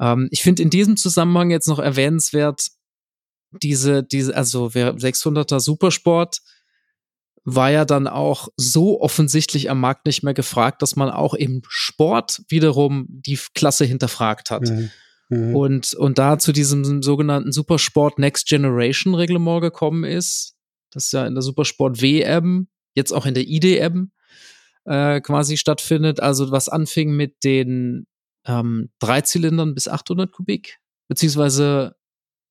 Ähm, ich finde in diesem Zusammenhang jetzt noch erwähnenswert, diese, diese, also wer 600er Supersport war ja dann auch so offensichtlich am Markt nicht mehr gefragt, dass man auch im Sport wiederum die Klasse hinterfragt hat. Mhm. Mhm. Und, und da zu diesem sogenannten Supersport Next Generation Reglement gekommen ist, das ja in der Supersport WM, jetzt auch in der IDM äh, quasi stattfindet. Also was anfing mit den ähm, Dreizylindern bis 800 Kubik, beziehungsweise,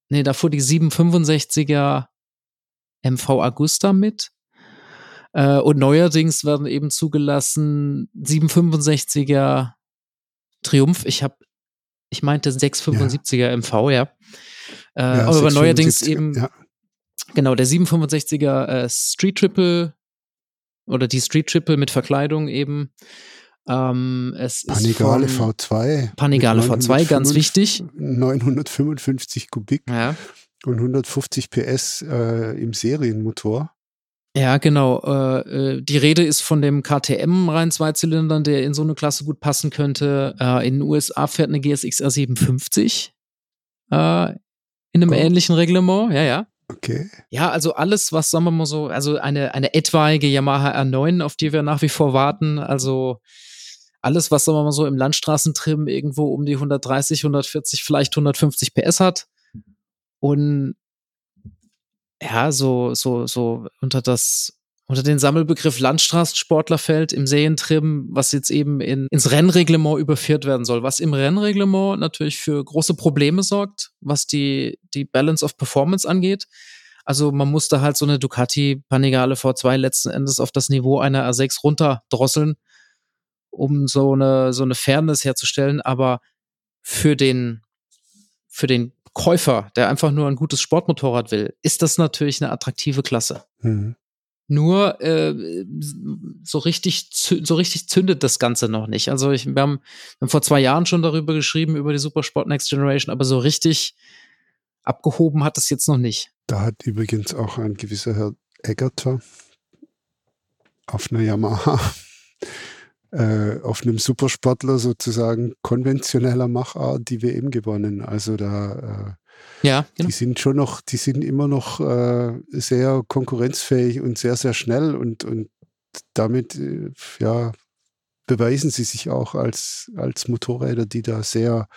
nee, da fuhr die 765er MV Augusta mit. Äh, und neuerdings werden eben zugelassen 765er Triumph. Ich habe, ich meinte 675er MV, ja. Äh, Ja, aber 675, neuerdings eben Ja, Genau, der 765er äh, Street Triple oder die Street Triple mit Verkleidung eben. Ähm, es Panigale ist von V2. Panigale mit V2, ganz 955 wichtig. 955 Kubik Ja. und 150 PS äh, im Serienmotor. Ja, genau. Äh, äh, die Rede ist von dem KTM rein Zweizylindern, der in so eine Klasse gut passen könnte. Äh, in den USA fährt eine GSX R750 äh, in einem Oh. ähnlichen Reglement. Ja, ja. Okay. Ja, also alles, was, sagen wir mal so, also eine, eine etwaige Yamaha R9, auf die wir nach wie vor warten, also alles, was, sagen wir mal so, im Landstraßentrim irgendwo um die 130, 140, vielleicht 150 PS hat und ja, so, so, so unter das, unter den Sammelbegriff Landstraßensportler fällt im Serientrim, was jetzt eben in, ins Rennreglement überführt werden soll, was im Rennreglement natürlich für große Probleme sorgt, was die, die Balance of Performance angeht. Also man musste halt so eine Ducati Panigale V2 letzten Endes auf das Niveau einer R6 runterdrosseln, um so eine, so eine Fairness herzustellen. Aber für den, für den Käufer, der einfach nur ein gutes Sportmotorrad will, ist das natürlich eine attraktive Klasse. Mhm. Nur äh, so richtig so richtig zündet das Ganze noch nicht. Also ich, wir, haben, wir haben vor zwei Jahren schon darüber geschrieben über die Supersport Next Generation, aber so richtig abgehoben hat es jetzt noch nicht. Da hat übrigens auch ein gewisser Herr Eggerter auf einer Yamaha äh, auf einem Supersportler sozusagen konventioneller Machart die WM gewonnen. Also da äh, ja, genau. die sind schon noch, die sind immer noch äh, sehr konkurrenzfähig und sehr, sehr schnell und, und damit äh, ja, beweisen sie sich auch als, als Motorräder, die da sehr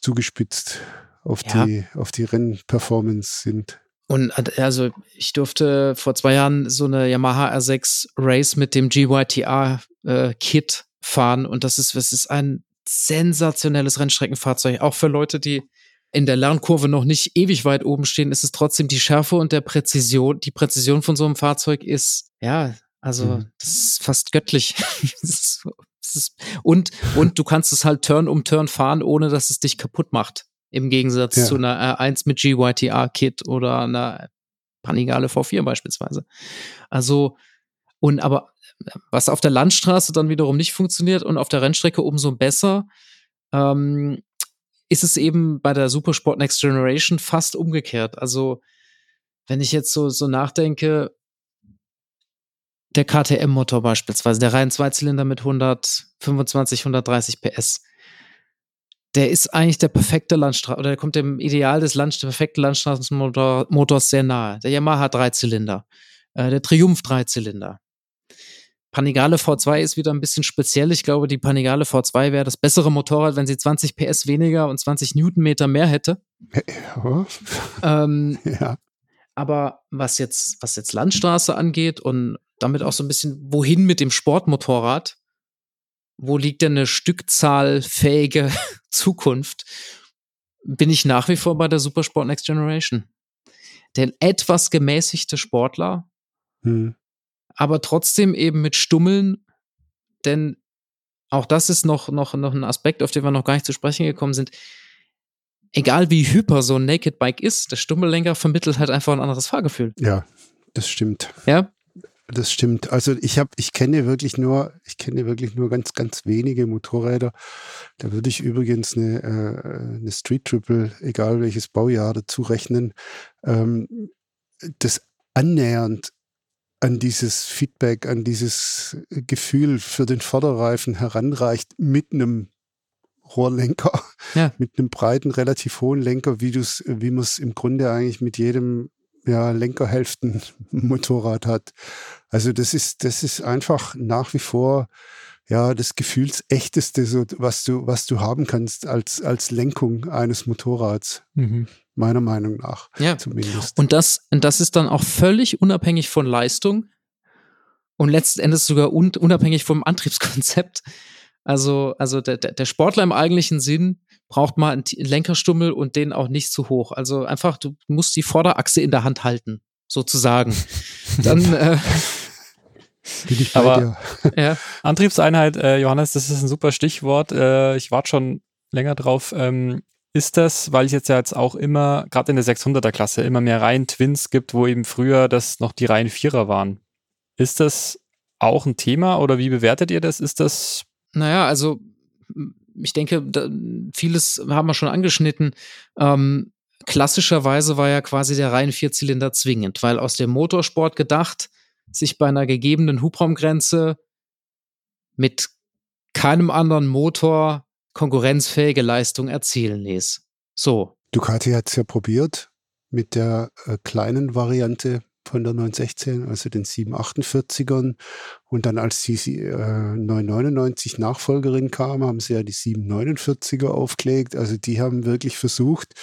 zugespitzt auf, ja. die, auf die Rennperformance sind. Und also ich durfte vor zwei Jahren so eine Yamaha R6 Race mit dem GYTR äh, Kit fahren und das ist, das ist ein sensationelles Rennstreckenfahrzeug. Auch für Leute, die in der Lernkurve noch nicht ewig weit oben stehen, ist es trotzdem die Schärfe und der Präzision. Die Präzision von so einem Fahrzeug ist, ja, also mhm. das ist fast göttlich. [laughs] ist, ist, und, und du kannst es halt Turn um Turn fahren, ohne dass es dich kaputt macht. Im Gegensatz ja. zu einer R1 mit GYTR-Kit oder einer Panigale V4 beispielsweise. Also, und aber was auf der Landstraße dann wiederum nicht funktioniert und auf der Rennstrecke umso besser, ähm, ist es eben bei der Supersport Next Generation fast umgekehrt. Also, wenn ich jetzt so, so nachdenke, der KTM-Motor beispielsweise, der rein Zweizylinder mit 125, 130 PS, der ist eigentlich der perfekte Landstraße, oder der kommt dem Ideal des Land, der perfekten Landstraßenmotors sehr nahe. Der Yamaha Dreizylinder, äh, der Triumph Dreizylinder. Panigale V2 ist wieder ein bisschen speziell. Ich glaube, die Panigale V2 wäre das bessere Motorrad, wenn sie 20 PS weniger und 20 Newtonmeter mehr hätte. Ja. Ähm, [laughs] ja. Aber was jetzt, was jetzt Landstraße angeht und damit auch so ein bisschen, wohin mit dem Sportmotorrad, wo liegt denn eine stückzahlfähige [laughs] Zukunft, bin ich nach wie vor bei der Supersport Next Generation. Der etwas gemäßigte Sportler, hm. aber trotzdem eben mit Stummeln, denn auch das ist noch, noch, noch ein Aspekt, auf den wir noch gar nicht zu sprechen gekommen sind. Egal wie hyper so ein Naked Bike ist, der Stummellenker vermittelt halt einfach ein anderes Fahrgefühl. Ja, das stimmt. Ja, das stimmt. Also ich habe, ich kenne wirklich nur, ich kenne wirklich nur ganz, ganz wenige Motorräder. Da würde ich übrigens eine, äh, eine Street Triple, egal welches Baujahr, dazu rechnen, ähm, das annähernd an dieses Feedback, an dieses Gefühl für den Vorderreifen heranreicht mit einem Rohrlenker, ja. [laughs] mit einem breiten, relativ hohen Lenker, wie wie man es im Grunde eigentlich mit jedem ja, Lenkerhälften-Motorrad [laughs] hat. Also das ist, das ist einfach nach wie vor ja das Gefühlsechteste, so, was du, was du haben kannst als, als Lenkung eines Motorrads. Mhm. Meiner Meinung nach. Ja. Zumindest. Und das, und das ist dann auch völlig unabhängig von Leistung und letzten Endes sogar un, unabhängig vom Antriebskonzept. Also, also der, der Sportler im eigentlichen Sinn braucht mal einen Lenkerstummel und den auch nicht zu hoch. Also einfach, du musst die Vorderachse in der Hand halten, sozusagen. [laughs] Dann äh, bin ich bei Aber, dir. [laughs] Ja. Antriebseinheit, äh, Johannes, das ist ein super Stichwort. Äh, ich warte schon länger drauf. Ähm, ist das, weil es jetzt ja jetzt auch immer, gerade in der 600er Klasse, immer mehr Reihen Twins gibt, wo eben früher das noch die Reihen Vierer waren. Ist das auch ein Thema oder wie bewertet ihr das? Ist das? Naja, also ich denke, da, vieles haben wir schon angeschnitten. Ähm, klassischerweise war ja quasi der reine Vierzylinder zwingend, weil aus dem Motorsport gedacht sich bei einer gegebenen Hubraumgrenze mit keinem anderen Motor konkurrenzfähige Leistung erzielen ließ. So. Ducati hat es ja probiert mit der äh, kleinen Variante von der 916, also den 748ern. Und dann als die äh, 999 Nachfolgerin kam, haben sie ja die 749er aufgelegt. Also die haben wirklich versucht,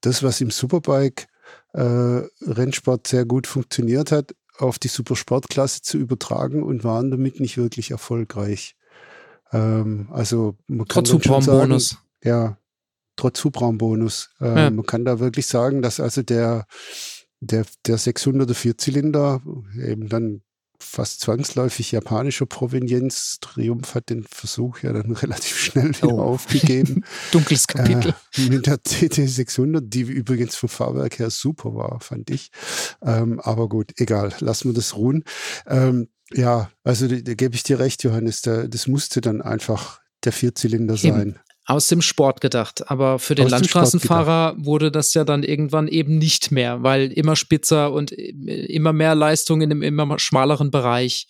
das, was im Superbike äh, Rennsport sehr gut funktioniert hat, auf die Supersportklasse zu übertragen und waren damit nicht wirklich erfolgreich. Ähm, also man kann trotz Hubraumbonus. Ja, trotz Hubraumbonus. Ähm, ja. Man kann da wirklich sagen, dass also der der, der 600er Vierzylinder, eben dann fast zwangsläufig japanischer Provenienz. Triumph hat den Versuch ja dann [laughs] relativ schnell wieder oh. aufgegeben. [laughs] Dunkles Kapitel. Äh, mit der TT 600, die übrigens vom Fahrwerk her super war, fand ich. Ähm, aber gut, egal, lassen wir das ruhen. Ähm, ja, also da, da gebe ich dir recht, Johannes, da, das musste dann einfach der Vierzylinder Eben. sein aus dem Sport gedacht. Aber für den aus Landstraßenfahrer wurde das ja dann irgendwann eben nicht mehr, weil immer spitzer und immer mehr Leistung in einem immer schmaleren Bereich.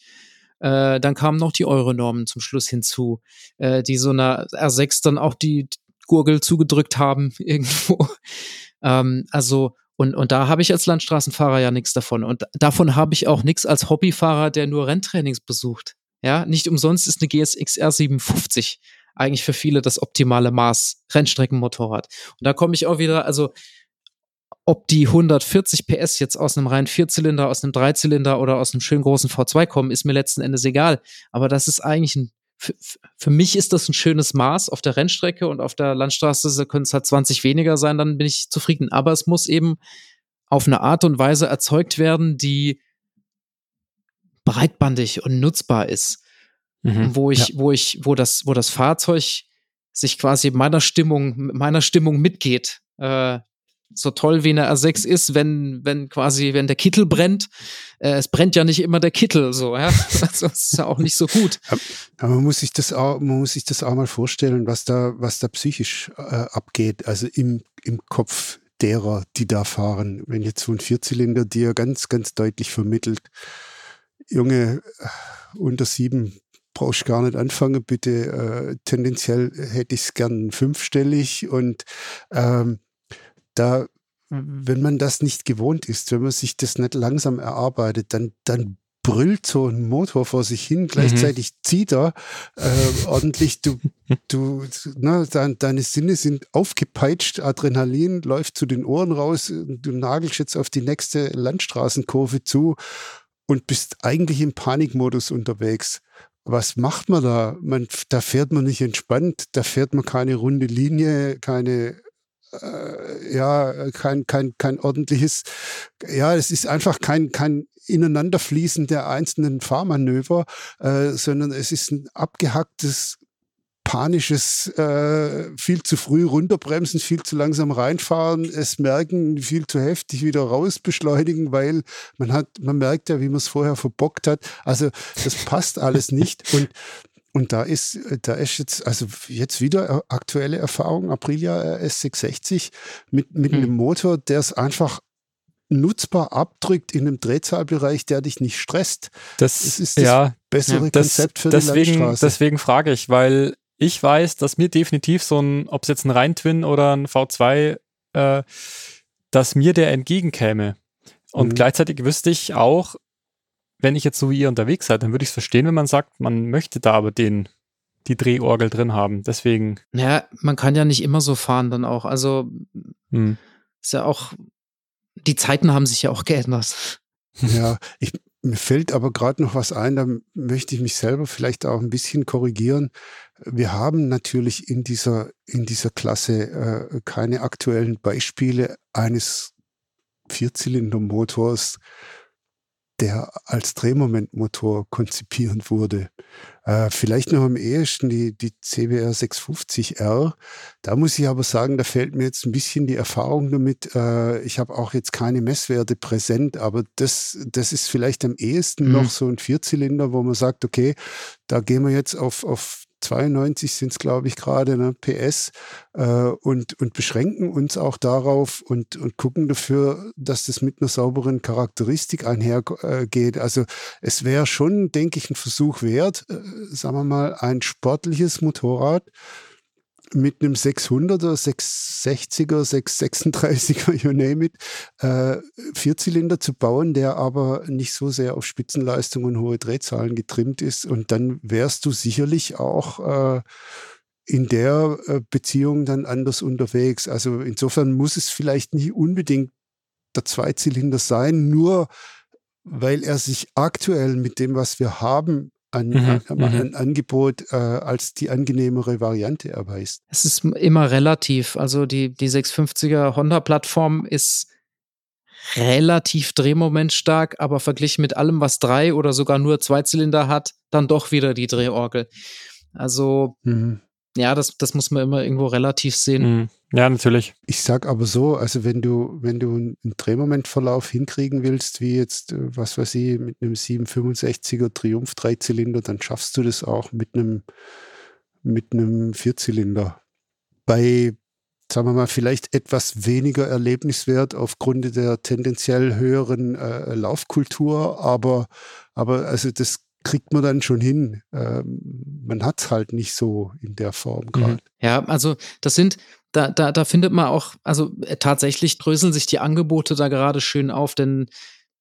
Äh, dann kamen noch die Euronormen zum Schluss hinzu, äh, die so einer R6 dann auch die Gurgel zugedrückt haben [laughs] irgendwo. ähm, also und, und da habe ich als Landstraßenfahrer ja nichts davon. Und davon habe ich auch nichts als Hobbyfahrer, der nur Renntrainings besucht. Ja, nicht umsonst ist eine GSX R 57 eigentlich für viele das optimale Maß Rennstreckenmotorrad. Und da komme ich auch wieder, also ob die 140 PS jetzt aus einem reinen Vierzylinder, aus einem Dreizylinder oder aus einem schönen großen V2 kommen, ist mir letzten Endes egal. Aber das ist eigentlich ein, für, für mich ist das ein schönes Maß auf der Rennstrecke und auf der Landstraße können es halt 20 weniger sein, dann bin ich zufrieden. Aber es muss eben auf eine Art und Weise erzeugt werden, die breitbandig und nutzbar ist. Mhm, wo ich, ja. wo ich, wo das, wo das Fahrzeug sich quasi meiner Stimmung, meiner Stimmung mitgeht. Äh, so toll wie eine R6 ist, wenn, wenn quasi, wenn der Kittel brennt, äh, es brennt ja nicht immer der Kittel, so, ja. [laughs] Also, das ist ja auch nicht so gut. Aber man muss sich das auch, man muss sich das auch mal vorstellen, was da, was da psychisch äh, abgeht, also im, im Kopf derer, die da fahren. Wenn jetzt so ein Vierzylinder dir ganz, ganz deutlich vermittelt, Junge, äh, unter sieben brauchst gar nicht anfangen, bitte. Äh, tendenziell hätte ich es gern fünfstellig. Und ähm, da, wenn man das nicht gewohnt ist, wenn man sich das nicht langsam erarbeitet, dann, dann brüllt so ein Motor vor sich hin, gleichzeitig mhm. zieht er äh, ordentlich, du, du, na, dein, deine Sinne sind aufgepeitscht, Adrenalin läuft zu den Ohren raus, du nagelst jetzt auf die nächste Landstraßenkurve zu und bist eigentlich im Panikmodus unterwegs was macht man da? Man, da fährt man nicht entspannt, da fährt man keine runde Linie, keine, äh, ja, kein, kein, kein ordentliches, ja, es ist einfach kein, kein Ineinanderfließen der einzelnen Fahrmanöver, äh, sondern es ist ein abgehacktes panisches, äh, viel zu früh runterbremsen, viel zu langsam reinfahren, es merken, viel zu heftig wieder raus beschleunigen, weil man hat, man merkt ja, wie man es vorher verbockt hat. Also das passt alles [laughs] nicht. Und und da ist, da ist jetzt, also jetzt wieder aktuelle Erfahrung, Aprilia S660 mit, mit hm. einem Motor, der es einfach nutzbar abdrückt in einem Drehzahlbereich, der dich nicht stresst. Das, das ist das ja, bessere ja, das, Konzept für deswegen, die Landstraße. Deswegen frage ich, weil ich weiß, dass mir definitiv so ein, ob es jetzt ein Rhein-Twin oder ein V2, äh, dass mir der entgegenkäme. Und mhm. gleichzeitig wüsste ich auch, wenn ich jetzt so wie ihr unterwegs seid, dann würde ich es verstehen, wenn man sagt, man möchte da aber den, die Drehorgel drin haben. Deswegen. Ja, man kann ja nicht immer so fahren dann auch. Also mhm. ist ja auch, die Zeiten haben sich ja auch geändert. Ja, ich, mir fällt aber gerade noch was ein, da möchte ich mich selber vielleicht auch ein bisschen korrigieren. Wir haben natürlich in dieser, in dieser Klasse äh, keine aktuellen Beispiele eines Vierzylindermotors, der als Drehmomentmotor konzipiert wurde. Äh, vielleicht noch am ehesten die, die CBR 650R. Da muss ich aber sagen, da fällt mir jetzt ein bisschen die Erfahrung damit. Äh, ich habe auch jetzt keine Messwerte präsent, aber das, das ist vielleicht am ehesten mhm. noch so ein Vierzylinder, wo man sagt, okay, da gehen wir jetzt auf, auf 92 sind es, glaube ich, gerade, ne, PS, äh, und, und beschränken uns auch darauf und, und gucken dafür, dass das mit einer sauberen Charakteristik einhergeht. Äh, also es wäre schon, denke ich, ein Versuch wert, äh, sagen wir mal, ein sportliches Motorrad mit einem 600er, 660er, 636er, you name it, äh, Vierzylinder zu bauen, der aber nicht so sehr auf Spitzenleistung und hohe Drehzahlen getrimmt ist. Und dann wärst du sicherlich auch äh, in der äh, Beziehung dann anders unterwegs. Also insofern muss es vielleicht nicht unbedingt der Zweizylinder sein, nur weil er sich aktuell mit dem, was wir haben, an, mhm, an, mhm. an Angebot äh, als die angenehmere Variante erweist. Es ist immer relativ. Also die, die 650er Honda-Plattform ist relativ drehmomentstark, aber verglichen mit allem, was drei oder sogar nur zwei Zylinder hat, dann doch wieder die Drehorgel. Also mhm ja, das, das muss man immer irgendwo relativ sehen. Mhm. Ja, natürlich. Ich sag aber so, also wenn du, wenn du einen Drehmomentverlauf hinkriegen willst, wie jetzt, äh, was weiß ich, mit einem 765er Triumph Dreizylinder, dann schaffst du das auch mit einem, mit einem Vierzylinder. Bei, sagen wir mal, vielleicht etwas weniger Erlebniswert aufgrund der tendenziell höheren äh, Laufkultur, aber, aber also das kriegt man dann schon hin. Ähm, man hat es halt nicht so in der Form gerade. Mhm. Ja, also das sind, da, da, da findet man auch, also äh, tatsächlich dröseln sich die Angebote da gerade schön auf, denn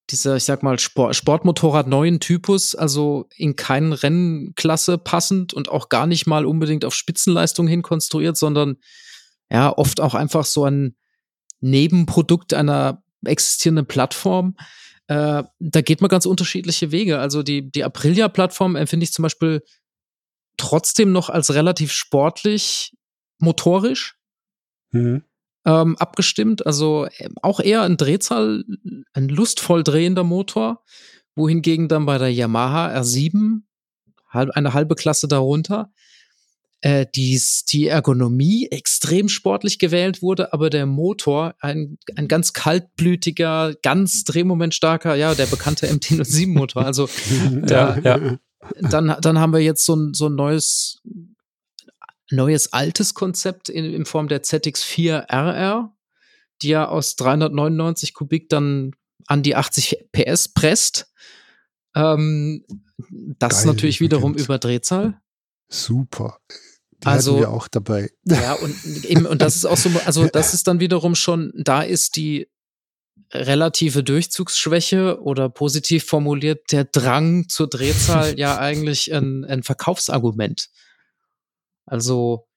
dieser, ich sag mal, Sport, Sportmotorrad neuen Typus, also in keinen Rennklasse passend und auch gar nicht mal unbedingt auf Spitzenleistung hin konstruiert, sondern ja, oft auch einfach so ein Nebenprodukt einer existierenden Plattform. Äh, da geht man ganz unterschiedliche Wege. Also die, die Aprilia-Plattform empfinde ich zum Beispiel trotzdem noch als relativ sportlich motorisch. Mhm ähm, abgestimmt. Also äh, auch eher ein Drehzahl, ein lustvoll drehender Motor, wohingegen dann bei der Yamaha R7 eine halbe Klasse darunter äh, dies, die Ergonomie extrem sportlich gewählt wurde, aber der Motor ein, ein ganz kaltblütiger, ganz drehmomentstarker, ja, der bekannte [laughs] MT-07-Motor. Also [laughs] ja, ja. Dann, dann haben wir jetzt so ein, so ein neues neues altes Konzept in, in Form der ZX4 RR, die ja aus 399 Kubik dann an die 80 PS presst. Ähm, das Geil, natürlich wiederum über Drehzahl. Super. Die also wir auch dabei. Ja, und eben, und das ist auch so, also [laughs] das ist dann wiederum schon, da ist die relative Durchzugsschwäche oder positiv formuliert der Drang zur Drehzahl [laughs] ja eigentlich ein, ein Verkaufsargument. Also,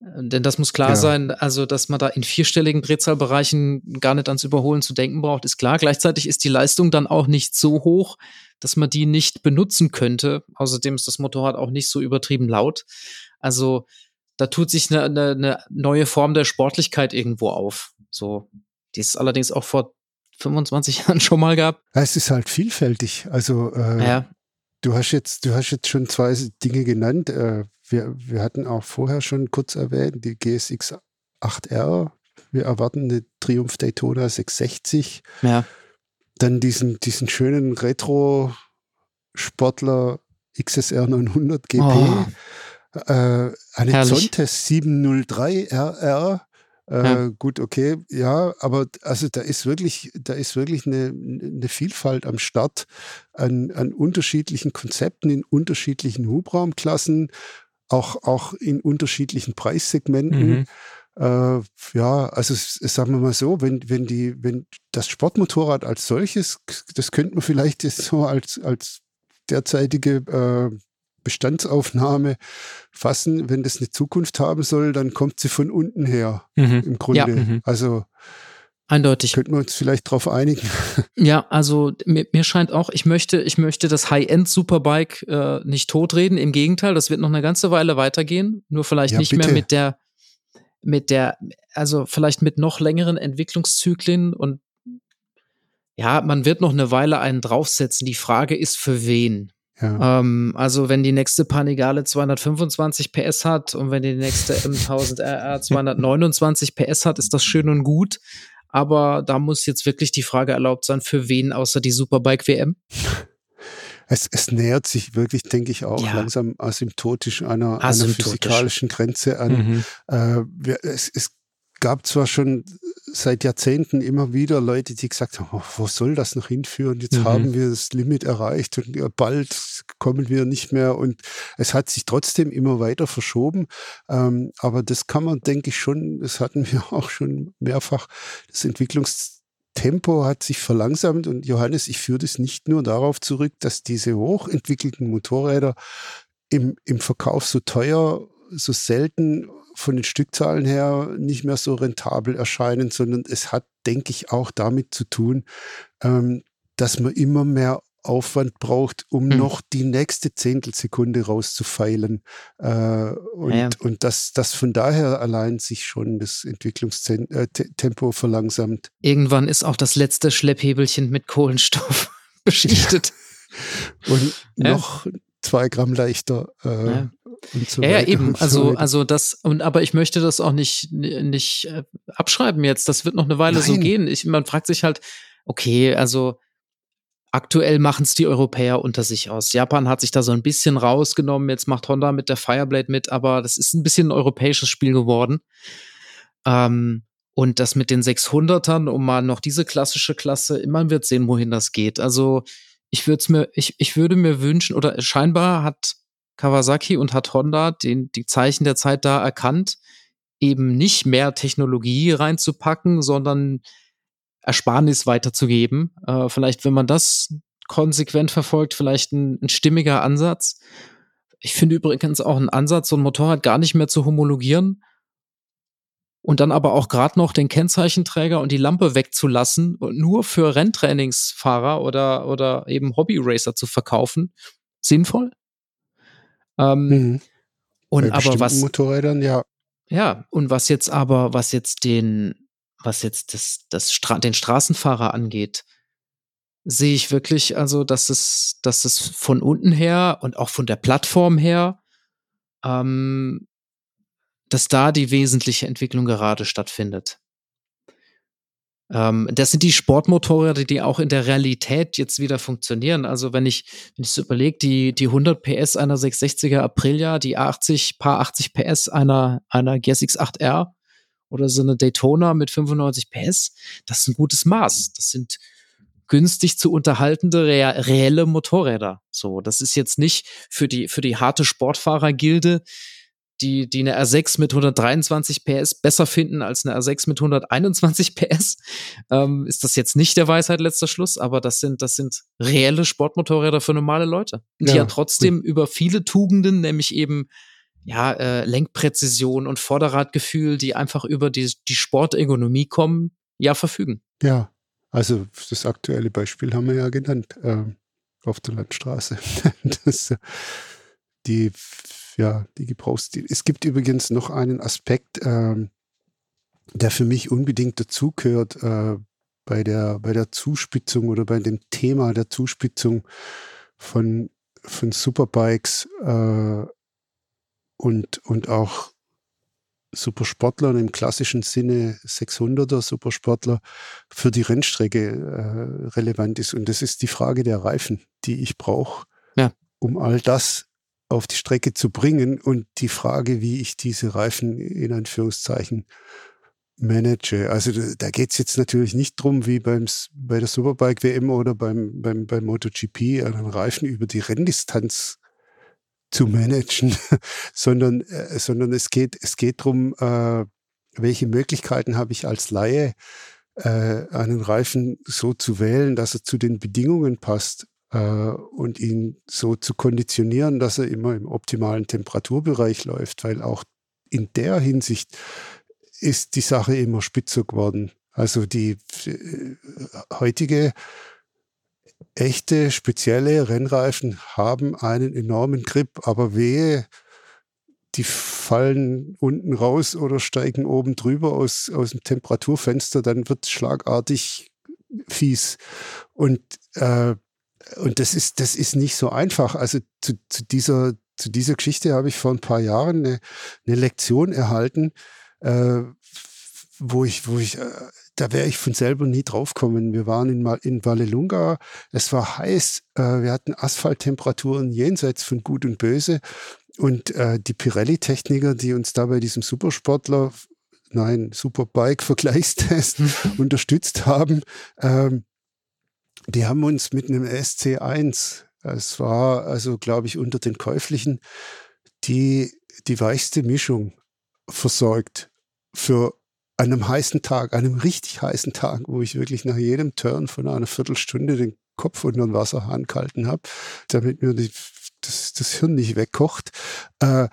äh, denn das muss klar ja. sein, also dass man da in vierstelligen Drehzahlbereichen gar nicht ans Überholen zu denken braucht, ist klar. Gleichzeitig ist die Leistung dann auch nicht so hoch, dass man die nicht benutzen könnte. Außerdem ist das Motorrad auch nicht so übertrieben laut. Also da tut sich eine, eine, eine neue Form der Sportlichkeit irgendwo auf. So, die es allerdings auch vor 25 [laughs] Jahren schon mal gab. Es ist halt vielfältig. Also äh, ja. du hast jetzt, du hast jetzt schon zwei Dinge genannt. Äh, wir, wir hatten auch vorher schon kurz erwähnt, die GSX 8R. Wir erwarten eine Triumph Daytona 660. Ja. Dann diesen, diesen schönen Retro-Sportler XSR 900 GP. Oh. Äh. Zontes 703 RR. Äh, ja. Gut, okay, ja, aber also da ist wirklich, da ist wirklich eine, eine Vielfalt am Start an, an unterschiedlichen Konzepten in unterschiedlichen Hubraumklassen auch, auch in unterschiedlichen Preissegmenten. Mhm. Äh, ja, also sagen wir mal so, wenn, wenn die, wenn das Sportmotorrad als solches, das könnte man vielleicht jetzt so als, als derzeitige äh, Bestandsaufnahme fassen, wenn das eine Zukunft haben soll, dann kommt sie von unten her mhm. im Grunde. Ja, mhm. Also Eindeutig. Könnten wir uns vielleicht darauf einigen? [laughs] Ja, also mir, mir, scheint auch, ich möchte, ich möchte das High-End-Superbike äh, nicht totreden. Im Gegenteil, das wird noch eine ganze Weile weitergehen. Nur vielleicht ja, nicht bitte. mehr mit der, mit der, also vielleicht mit noch längeren Entwicklungszyklen und ja, man wird noch eine Weile einen draufsetzen. Die Frage ist, für wen? Ja. Ähm, also wenn die nächste Panigale 225 PS hat und wenn die nächste M1000 RR 229 PS hat, ist das schön und gut. Aber da muss jetzt wirklich die Frage erlaubt sein, für wen außer die Superbike WM? [laughs] Es, es nähert sich wirklich, denke ich, auch ja. langsam asymptotisch einer, asymptotisch. einer physikalischen Grenze an. Mhm. Äh, es, es gab zwar schon seit Jahrzehnten immer wieder Leute, die gesagt haben, oh, wo soll das noch hinführen? Jetzt mhm. haben wir das Limit erreicht und bald kommen wir nicht mehr. Und es hat sich trotzdem immer weiter verschoben. Ähm, aber das kann man, denke ich, schon, das hatten [laughs] wir auch schon mehrfach, das Entwicklungstempo hat sich verlangsamt und Johannes, ich führe das nicht nur darauf zurück, dass diese hochentwickelten Motorräder im, im Verkauf so teuer, so selten von den Stückzahlen her nicht mehr so rentabel erscheinen, sondern es hat, denke ich, auch damit zu tun, ähm, dass man immer mehr Aufwand braucht, um mhm. noch die nächste Zehntelsekunde rauszufeilen. Äh, und ja. und dass das von daher allein sich schon das Entwicklungstempo äh, verlangsamt. Irgendwann ist auch das letzte Schlepphebelchen mit Kohlenstoff [laughs] beschichtet. Und ja. Zwei Gramm leichter. Äh, ja. So ja, ja, eben. [laughs] Also, also das, und aber ich möchte das auch nicht, nicht äh, abschreiben jetzt. Das wird noch eine Weile Nein. so gehen. Ich, man fragt sich halt, okay, also aktuell machen es die Europäer unter sich aus. Japan hat sich da so ein bisschen rausgenommen. Jetzt macht Honda mit der Fireblade mit, aber das ist ein bisschen ein europäisches Spiel geworden. Ähm, und das mit den 600ern, um mal noch diese klassische Klasse, man wird sehen, wohin das geht. Also ich würde mir, ich, ich würde mir wünschen, oder scheinbar hat Kawasaki und hat Honda den, die Zeichen der Zeit da erkannt, eben nicht mehr Technologie reinzupacken, sondern Ersparnis weiterzugeben. Äh, vielleicht, wenn man das konsequent verfolgt, vielleicht ein, ein stimmiger Ansatz. Ich finde übrigens auch einen Ansatz, so ein Motorrad gar nicht mehr zu homologieren und dann aber auch gerade noch den Kennzeichenträger und die Lampe wegzulassen und nur für Renntrainingsfahrer oder, oder eben Hobby-Racer zu verkaufen, sinnvoll. Ähm, mhm. Und Bei aber was Motorrädern, ja. Ja, und was jetzt aber, was jetzt den, was jetzt das, das Stra den Straßenfahrer angeht, sehe ich wirklich, also, dass es, dass es von unten her und auch von der Plattform her, ähm, dass da die wesentliche Entwicklung gerade stattfindet. Ähm, das sind die Sportmotorräder, die auch in der Realität jetzt wieder funktionieren. Also wenn ich, wenn ich so überlege, die, die 100 PS einer 660er Aprilia, die 80, paar 80 PS einer, einer GSX 8R oder so eine Daytona mit 95 PS, das ist ein gutes Maß. Das sind günstig zu unterhaltende rea reelle Motorräder. So, das ist jetzt nicht für die für die harte Sportfahrergilde, die, die eine R6 mit 123 PS besser finden als eine R6 mit 121 [laughs] PS, ähm, ist das jetzt nicht der Weisheit letzter Schluss, aber das sind, das sind reelle Sportmotorräder für normale Leute, die ja, ja trotzdem über viele Tugenden, nämlich eben ja, äh, Lenkpräzision und Vorderradgefühl, die einfach über die, die Sportergonomie kommen, ja, verfügen. Ja, also das aktuelle Beispiel haben wir ja genannt, äh, auf der Landstraße. [laughs] das, die ja, die Gebrauchsstil. Es gibt übrigens noch einen Aspekt, ähm, der für mich unbedingt dazugehört äh, bei, der, bei der Zuspitzung oder bei dem Thema der Zuspitzung von, von Superbikes äh, und, und auch Supersportlern im klassischen Sinne 600er Supersportler für die Rennstrecke äh, relevant ist. Und das ist die Frage der Reifen, die ich brauche, ja. um all das auf die Strecke zu bringen und die Frage, wie ich diese Reifen in Anführungszeichen manage. Also da geht es jetzt natürlich nicht drum, wie beim, bei der Superbike WM oder beim, beim, beim MotoGP, einen Reifen über die Renndistanz zu managen, [laughs] sondern, äh, sondern es geht, es geht darum, äh, welche Möglichkeiten habe ich als Laie, äh, einen Reifen so zu wählen, dass er zu den Bedingungen passt und ihn so zu konditionieren, dass er immer im optimalen Temperaturbereich läuft, weil auch in der Hinsicht ist die Sache immer spitzer geworden. Also die äh, heutige echte, spezielle Rennreifen haben einen enormen Grip, aber wehe, die fallen unten raus oder steigen oben drüber aus, aus dem Temperaturfenster, dann wird es schlagartig fies. Und äh, und das ist, das ist nicht so einfach. Also zu, zu, dieser, zu dieser Geschichte habe ich vor ein paar Jahren eine, eine Lektion erhalten, äh, wo ich, wo ich, äh, da wäre ich von selber nie draufkommen. Wir waren in, in Vallelunga, es war heiß, äh, wir hatten Asphalttemperaturen jenseits von Gut und Böse. Und äh, die Pirelli-Techniker, die uns da bei diesem Supersportler, nein, Superbike-Vergleichstest hm. [laughs] unterstützt haben, ähm, die haben uns mit einem SC1, es war also, glaube ich, unter den Käuflichen, die, die weichste Mischung versorgt für einem heißen Tag, einem richtig heißen Tag, wo ich wirklich nach jedem Turn von einer Viertelstunde den Kopf unter den Wasserhahn gehalten habe, damit mir die, das, das Hirn nicht wegkocht. Äh,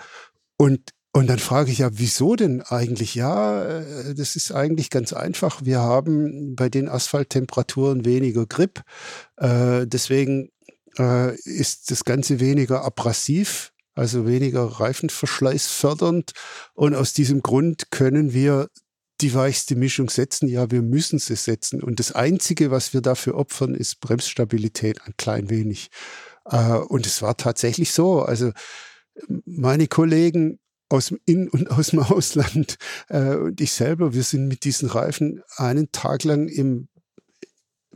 und und dann frage ich ja, wieso denn eigentlich? Ja, äh, das ist eigentlich ganz einfach. Wir haben bei den Asphalttemperaturen weniger Grip. Äh, deswegen äh, ist das Ganze weniger abrasiv, also weniger Reifenverschleiß fördernd. Und aus diesem Grund können wir die weichste Mischung setzen. Ja, wir müssen sie setzen. Und das Einzige, was wir dafür opfern, ist Bremsstabilität ein klein wenig. Und es war tatsächlich so. Also meine Kollegen aus dem In- und [laughs] aus dem Ausland. Äh, und ich selber, wir sind mit diesen Reifen einen Tag lang im,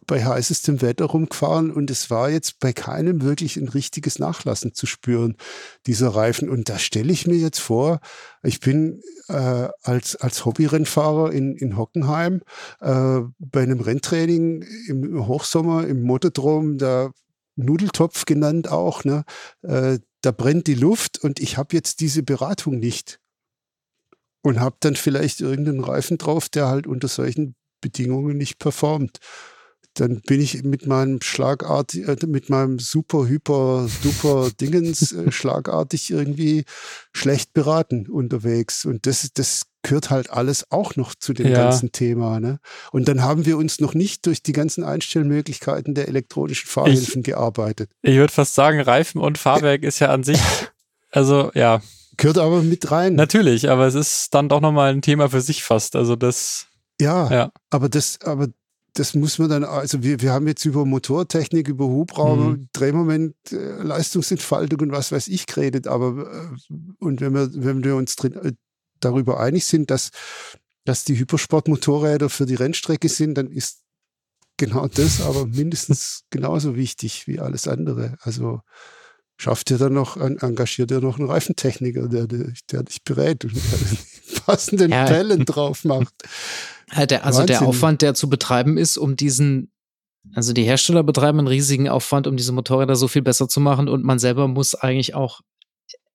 bei heißestem Wetter rumgefahren und es war jetzt bei keinem wirklich ein richtiges Nachlassen zu spüren, dieser Reifen. Und da stelle ich mir jetzt vor, ich bin äh, als, als Hobbyrennfahrer in, in Hockenheim äh, bei einem Renntraining im Hochsommer im Motodrom, da Nudeltopf genannt auch, ne? Äh, da brennt die Luft und ich habe jetzt diese Beratung nicht. Und habe dann vielleicht irgendeinen Reifen drauf, der halt unter solchen Bedingungen nicht performt dann bin ich mit meinem schlagartig, äh, mit meinem super, hyper, duper [laughs] Dingens äh, schlagartig irgendwie schlecht beraten unterwegs. Und das, das gehört halt alles auch noch zu dem ja. ganzen Thema. Ne? Und dann haben wir uns noch nicht durch die ganzen Einstellmöglichkeiten der elektronischen Fahrhilfen ich, gearbeitet. Ich würde fast sagen, Reifen und Fahrwerk ist ja an sich, [laughs] also ja. Gehört aber mit rein. Natürlich, aber es ist dann doch nochmal ein Thema für sich fast. Also das. Ja, ja, aber das, aber das muss man dann, also wir, wir haben jetzt über Motortechnik, über Hubraum, mhm. Drehmoment, äh, Leistungsentfaltung und was weiß ich geredet, aber äh, und wenn wir, wenn wir uns drin, äh, darüber einig sind, dass, dass die Hypersportmotorräder für die Rennstrecke sind, dann ist genau das aber mindestens genauso wichtig wie alles andere. Also schafft ihr dann noch, engagiert ihr noch einen Reifentechniker, der, der, der dich berät und [laughs] der passenden ja. Pellen drauf macht. Der, also Wahnsinn. der Aufwand, der zu betreiben ist, um diesen, also die Hersteller betreiben einen riesigen Aufwand, um diese Motorräder so viel besser zu machen und man selber muss eigentlich auch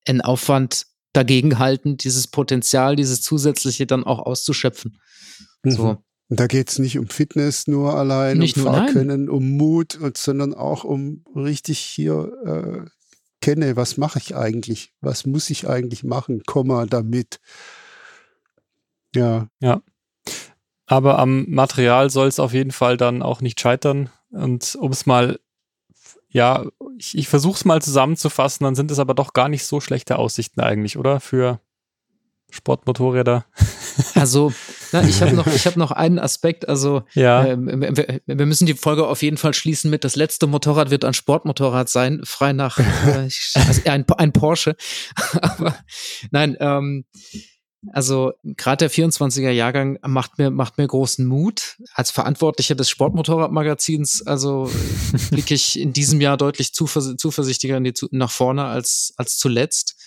einen Aufwand dagegen halten, dieses Potenzial, dieses zusätzliche dann auch auszuschöpfen. Mhm. So. Und da geht es nicht um Fitness nur allein, nicht um nur, Fahrkönnen, nein. um Mut, sondern auch um richtig hier äh, kenne, was mache ich eigentlich, was muss ich eigentlich machen, Komma damit. Ja. Ja. Aber am Material soll es auf jeden Fall dann auch nicht scheitern. Und um es mal, ja, ich, ich versuche es mal zusammenzufassen, dann sind es aber doch gar nicht so schlechte Aussichten eigentlich, oder? Für Sportmotorräder. [laughs] Also, na, ich habe noch, hab noch einen Aspekt. Also, ja. äh, wir, wir, müssen die Folge auf jeden Fall schließen mit: Das letzte Motorrad wird ein Sportmotorrad sein, frei nach [laughs] äh, also ein, ein Porsche. [laughs] Aber nein, ähm, also gerade der 24er Jahrgang macht mir, macht mir großen Mut. Als Verantwortlicher des Sportmotorradmagazins, also [laughs] blicke ich in diesem Jahr deutlich zuvers zuversichtlicher die, nach vorne als, als zuletzt.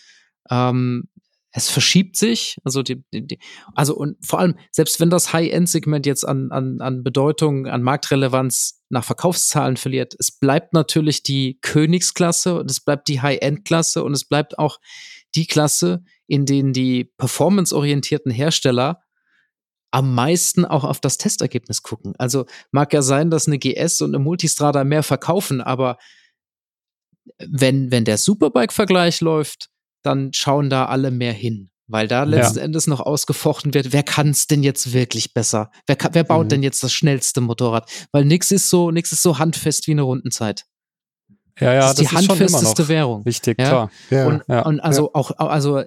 Ähm, es verschiebt sich, also die, die, also und vor allem, selbst wenn das High-End-Segment jetzt an, an, an Bedeutung, an Marktrelevanz nach Verkaufszahlen verliert, es bleibt natürlich die Königsklasse und es bleibt die High-End-Klasse und es bleibt auch die Klasse, in denen die performanceorientierten Hersteller am meisten auch auf das Testergebnis gucken. Also mag ja sein, dass eine GS und eine Multistrada mehr verkaufen, aber wenn, wenn der Superbike-Vergleich läuft, dann schauen da alle mehr hin. Weil da letzten ja. Endes noch ausgefochten wird, wer kann es denn jetzt wirklich besser? Wer, wer baut mhm. denn jetzt das schnellste Motorrad? Weil nichts ist so, nichts ist so handfest wie eine Rundenzeit. Ja, ja, das ist die das handfesteste Währung. Wichtig, ja? klar. Ja, und, ja, und also ja. auch, also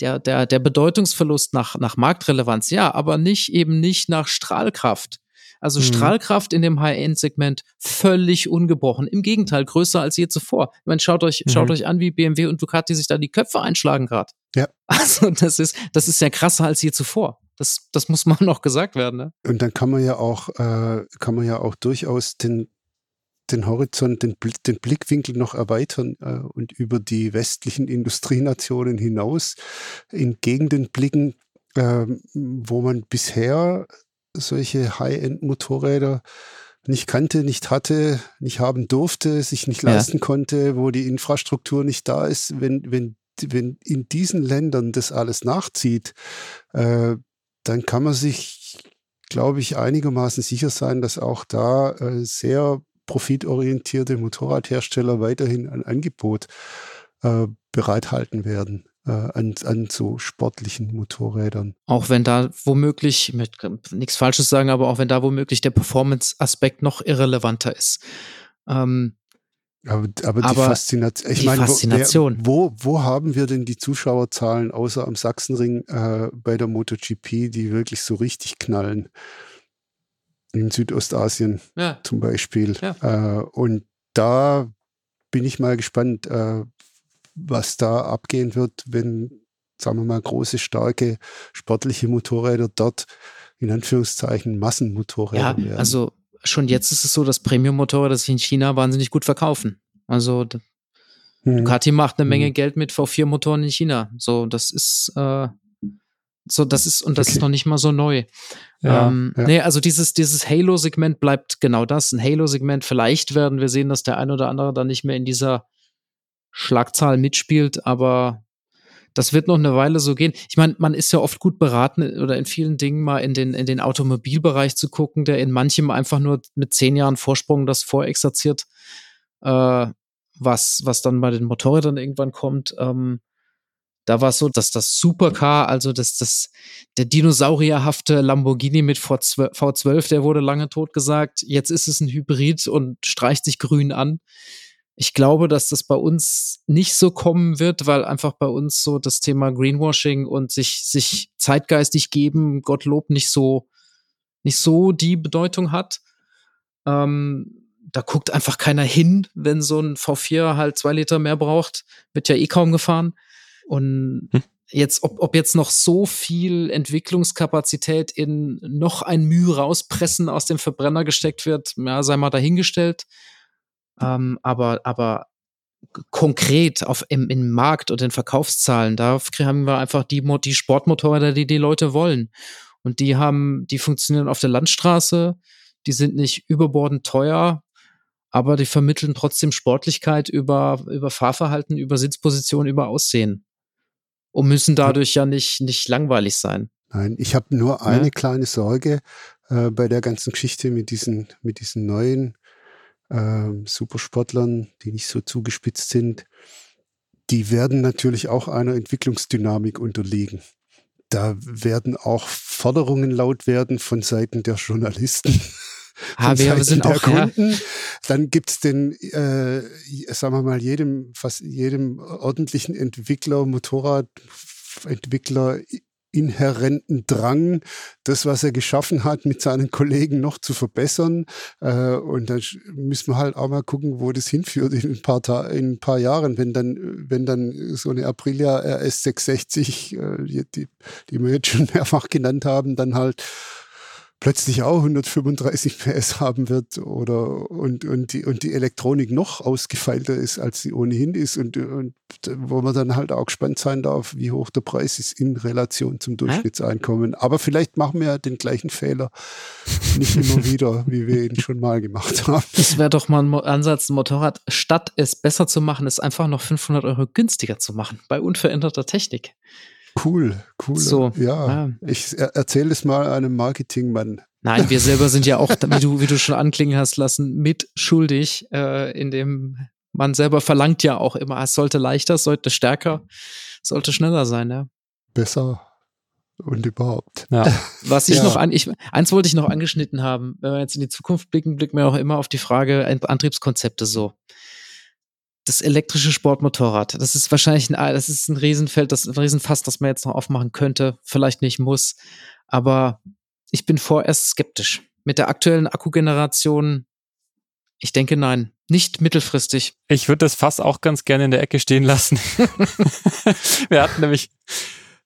der, der, der Bedeutungsverlust nach, nach Marktrelevanz, ja, aber nicht eben nicht nach Strahlkraft. Also mhm. Strahlkraft in dem High-End-Segment völlig ungebrochen. Im Gegenteil, größer als je zuvor. Ich meine, schaut euch, mhm. schaut euch an, wie BMW und Ducati sich da die Köpfe einschlagen gerade. Ja. [laughs] Also das ist, das ist ja krasser als je zuvor. Das, das muss mal [laughs] noch gesagt werden. Ne? Und dann kann man ja auch, äh, kann man ja auch durchaus den, den Horizont, den, den Blickwinkel noch erweitern äh, und über die westlichen [laughs] Industrienationen hinaus in Gegenden blicken, äh, wo man bisher solche High-End-Motorräder nicht kannte, nicht hatte, nicht haben durfte, sich nicht leisten ja. konnte, wo die Infrastruktur nicht da ist, wenn, wenn, wenn in diesen Ländern das alles nachzieht, äh, dann kann man sich, glaube ich, einigermaßen sicher sein, dass auch da äh, sehr profitorientierte Motorradhersteller weiterhin ein Angebot äh, bereithalten werden äh, an, an so sportlichen Motorrädern. Auch wenn da womöglich, mit nichts Falsches sagen, aber auch wenn da womöglich der Performance-Aspekt noch irrelevanter ist. Ähm, aber, aber, die, Faszination, ich die meine, Faszination. Wo, wo, haben wir denn die Zuschauerzahlen außer am Sachsenring äh, bei der MotoGP, die wirklich so richtig knallen? In Südostasien ja. zum Beispiel. Ja. Äh, und da bin ich mal gespannt, äh, was da abgehen wird, wenn, sagen wir mal, große, starke sportliche Motorräder dort in Anführungszeichen Massenmotorräder ja, werden. Also schon jetzt ist es so, dass Premium-Motorräder sich in China wahnsinnig gut verkaufen. Also hm. Ducati macht eine Menge hm. Geld mit V4-Motoren in China. So, das ist äh, So, das ist, und das Okay. ist noch nicht mal so neu. Ja, ähm, ja. Nee, also dieses, dieses Halo-Segment bleibt genau das, ein Halo-Segment. Vielleicht werden wir sehen, dass der ein oder andere dann nicht mehr in dieser Schlagzahl mitspielt, aber das wird noch eine Weile so gehen. Ich meine, man ist ja oft gut beraten oder in vielen Dingen mal in den, in den Automobilbereich zu gucken, der in manchem einfach nur mit zehn Jahren Vorsprung das vorexerziert, äh, was, was dann bei den Motorrädern irgendwann kommt. Ähm, da war es so, dass das Supercar, also das, das, der dinosaurierhafte Lamborghini mit V12, V12, der wurde lange tot gesagt. Jetzt ist es ein Hybrid und streicht sich grün an. Ich glaube, dass das bei uns nicht so kommen wird, weil einfach bei uns so das Thema Greenwashing und sich, sich zeitgeistig geben, Gottlob, nicht so, nicht so die Bedeutung hat. Ähm, da guckt einfach keiner hin, wenn so ein V4 halt zwei Liter mehr braucht. Wird ja eh kaum gefahren. Und Hm. jetzt, ob, ob jetzt noch so viel Entwicklungskapazität in noch ein Mühe rauspressen aus dem Verbrenner gesteckt wird, ja, sei mal dahingestellt. Ähm, aber, aber konkret auf im, im Markt und den Verkaufszahlen, da haben wir einfach die, die Sportmotorräder, die die Leute wollen. Und die haben, die funktionieren auf der Landstraße, die sind nicht überbordend teuer, aber die vermitteln trotzdem Sportlichkeit über, über Fahrverhalten, über Sitzposition, über Aussehen. Und müssen dadurch ja nicht, nicht langweilig sein. Nein, ich habe nur eine Ja. kleine Sorge äh, bei der ganzen Geschichte mit diesen, mit diesen neuen ähm, Supersportlern, die nicht so zugespitzt sind. Die werden natürlich auch einer Entwicklungsdynamik unterliegen. Da werden auch Forderungen laut werden von Seiten der Journalisten. [laughs] [laughs] Ah, wir sind auch, ja, Kunden. Dann gibt's den, äh, sagen wir mal, jedem, fast jedem ordentlichen Entwickler, Motorradentwickler inhärenten Drang, das, was er geschaffen hat, mit seinen Kollegen noch zu verbessern. Äh, und dann müssen wir halt auch mal gucken, wo das hinführt in ein paar, Ta in ein paar Jahren, wenn dann, wenn dann so eine Aprilia RS 660, äh, die, die wir jetzt schon mehrfach genannt haben, dann halt plötzlich auch 135 PS haben wird oder und, und, die, und die Elektronik noch ausgefeilter ist, als sie ohnehin ist und, und wo man dann halt auch gespannt sein darf, wie hoch der Preis ist in Relation zum Durchschnittseinkommen. Aber vielleicht machen wir ja den gleichen Fehler nicht immer wieder, wie wir ihn schon mal gemacht haben. [laughs] Das wäre doch mal ein Ansatz, ein Motorrad, statt es besser zu machen, es einfach noch 500 Euro günstiger zu machen, bei unveränderter Technik. Cool, cool. So, ja, ja. ich er, erzähle es mal einem Marketingmann. Nein, wir [laughs] selber sind ja auch, wie du, wie du schon anklingen hast lassen, mitschuldig, äh, in dem man selber verlangt ja auch immer, es sollte leichter, es sollte stärker, es sollte schneller sein, ja. Besser und überhaupt. Ja. [laughs] Was ich Ja. noch an, ich, eins wollte ich noch angeschnitten haben. Wenn wir jetzt in die Zukunft blicken, blicken wir auch immer auf die Frage An- Antriebskonzepte so. Das elektrische Sportmotorrad, das ist wahrscheinlich ein, das ist ein Riesenfeld, das ein Riesenfass, das man jetzt noch aufmachen könnte, vielleicht nicht muss. Aber ich bin vorerst skeptisch. Mit der aktuellen Akkugeneration, ich denke nein. Nicht mittelfristig. Ich würde das Fass auch ganz gerne in der Ecke stehen lassen. [laughs] wir hatten nämlich,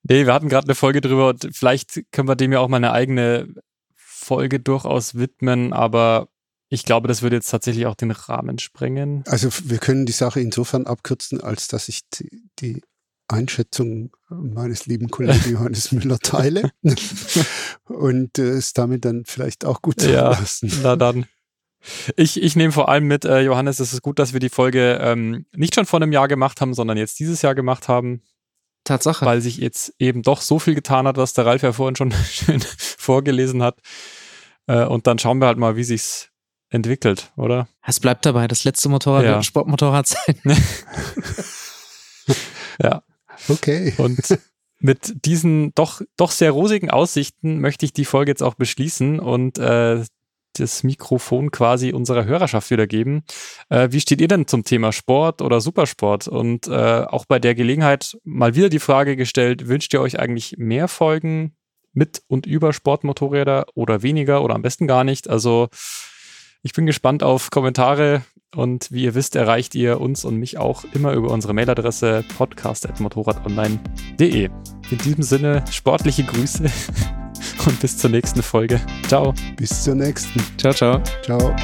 nee, wir hatten gerade eine Folge drüber und vielleicht können wir dem ja auch mal eine eigene Folge durchaus widmen, aber ich glaube, das würde jetzt tatsächlich auch den Rahmen sprengen. Also wir können die Sache insofern abkürzen, als dass ich die, die Einschätzung meines lieben Kollegen [laughs] Johannes Müller teile [laughs] und äh, es damit dann vielleicht auch gut Ja. lassen. Na dann. Ich, ich nehme vor allem mit, äh, Johannes, es ist gut, dass wir die Folge ähm, nicht schon vor einem Jahr gemacht haben, sondern jetzt dieses Jahr gemacht haben, Tatsache. weil sich jetzt eben doch so viel getan hat, was der Ralf ja vorhin schon [laughs] schön vorgelesen hat. Äh, und dann schauen wir halt mal, wie sich's entwickelt, oder? es bleibt dabei. Das letzte Motorrad Ja. wird ein Sportmotorrad sein. [laughs] [laughs] Ja. Okay. Und mit diesen doch, doch sehr rosigen Aussichten möchte ich die Folge jetzt auch beschließen und äh, das Mikrofon quasi unserer Hörerschaft wiedergeben. Äh, wie steht ihr denn zum Thema Sport oder Supersport? Und äh, auch bei der Gelegenheit mal wieder die Frage gestellt, wünscht ihr euch eigentlich mehr Folgen mit und über Sportmotorräder oder weniger oder am besten gar nicht? Also ich bin gespannt auf Kommentare und wie ihr wisst, erreicht ihr uns und mich auch immer über unsere Mailadresse podcast.motorradonline.de. In diesem Sinne, sportliche Grüße [laughs] und bis zur nächsten Folge. Ciao. Bis zur nächsten. ciao, ciao. Ciao.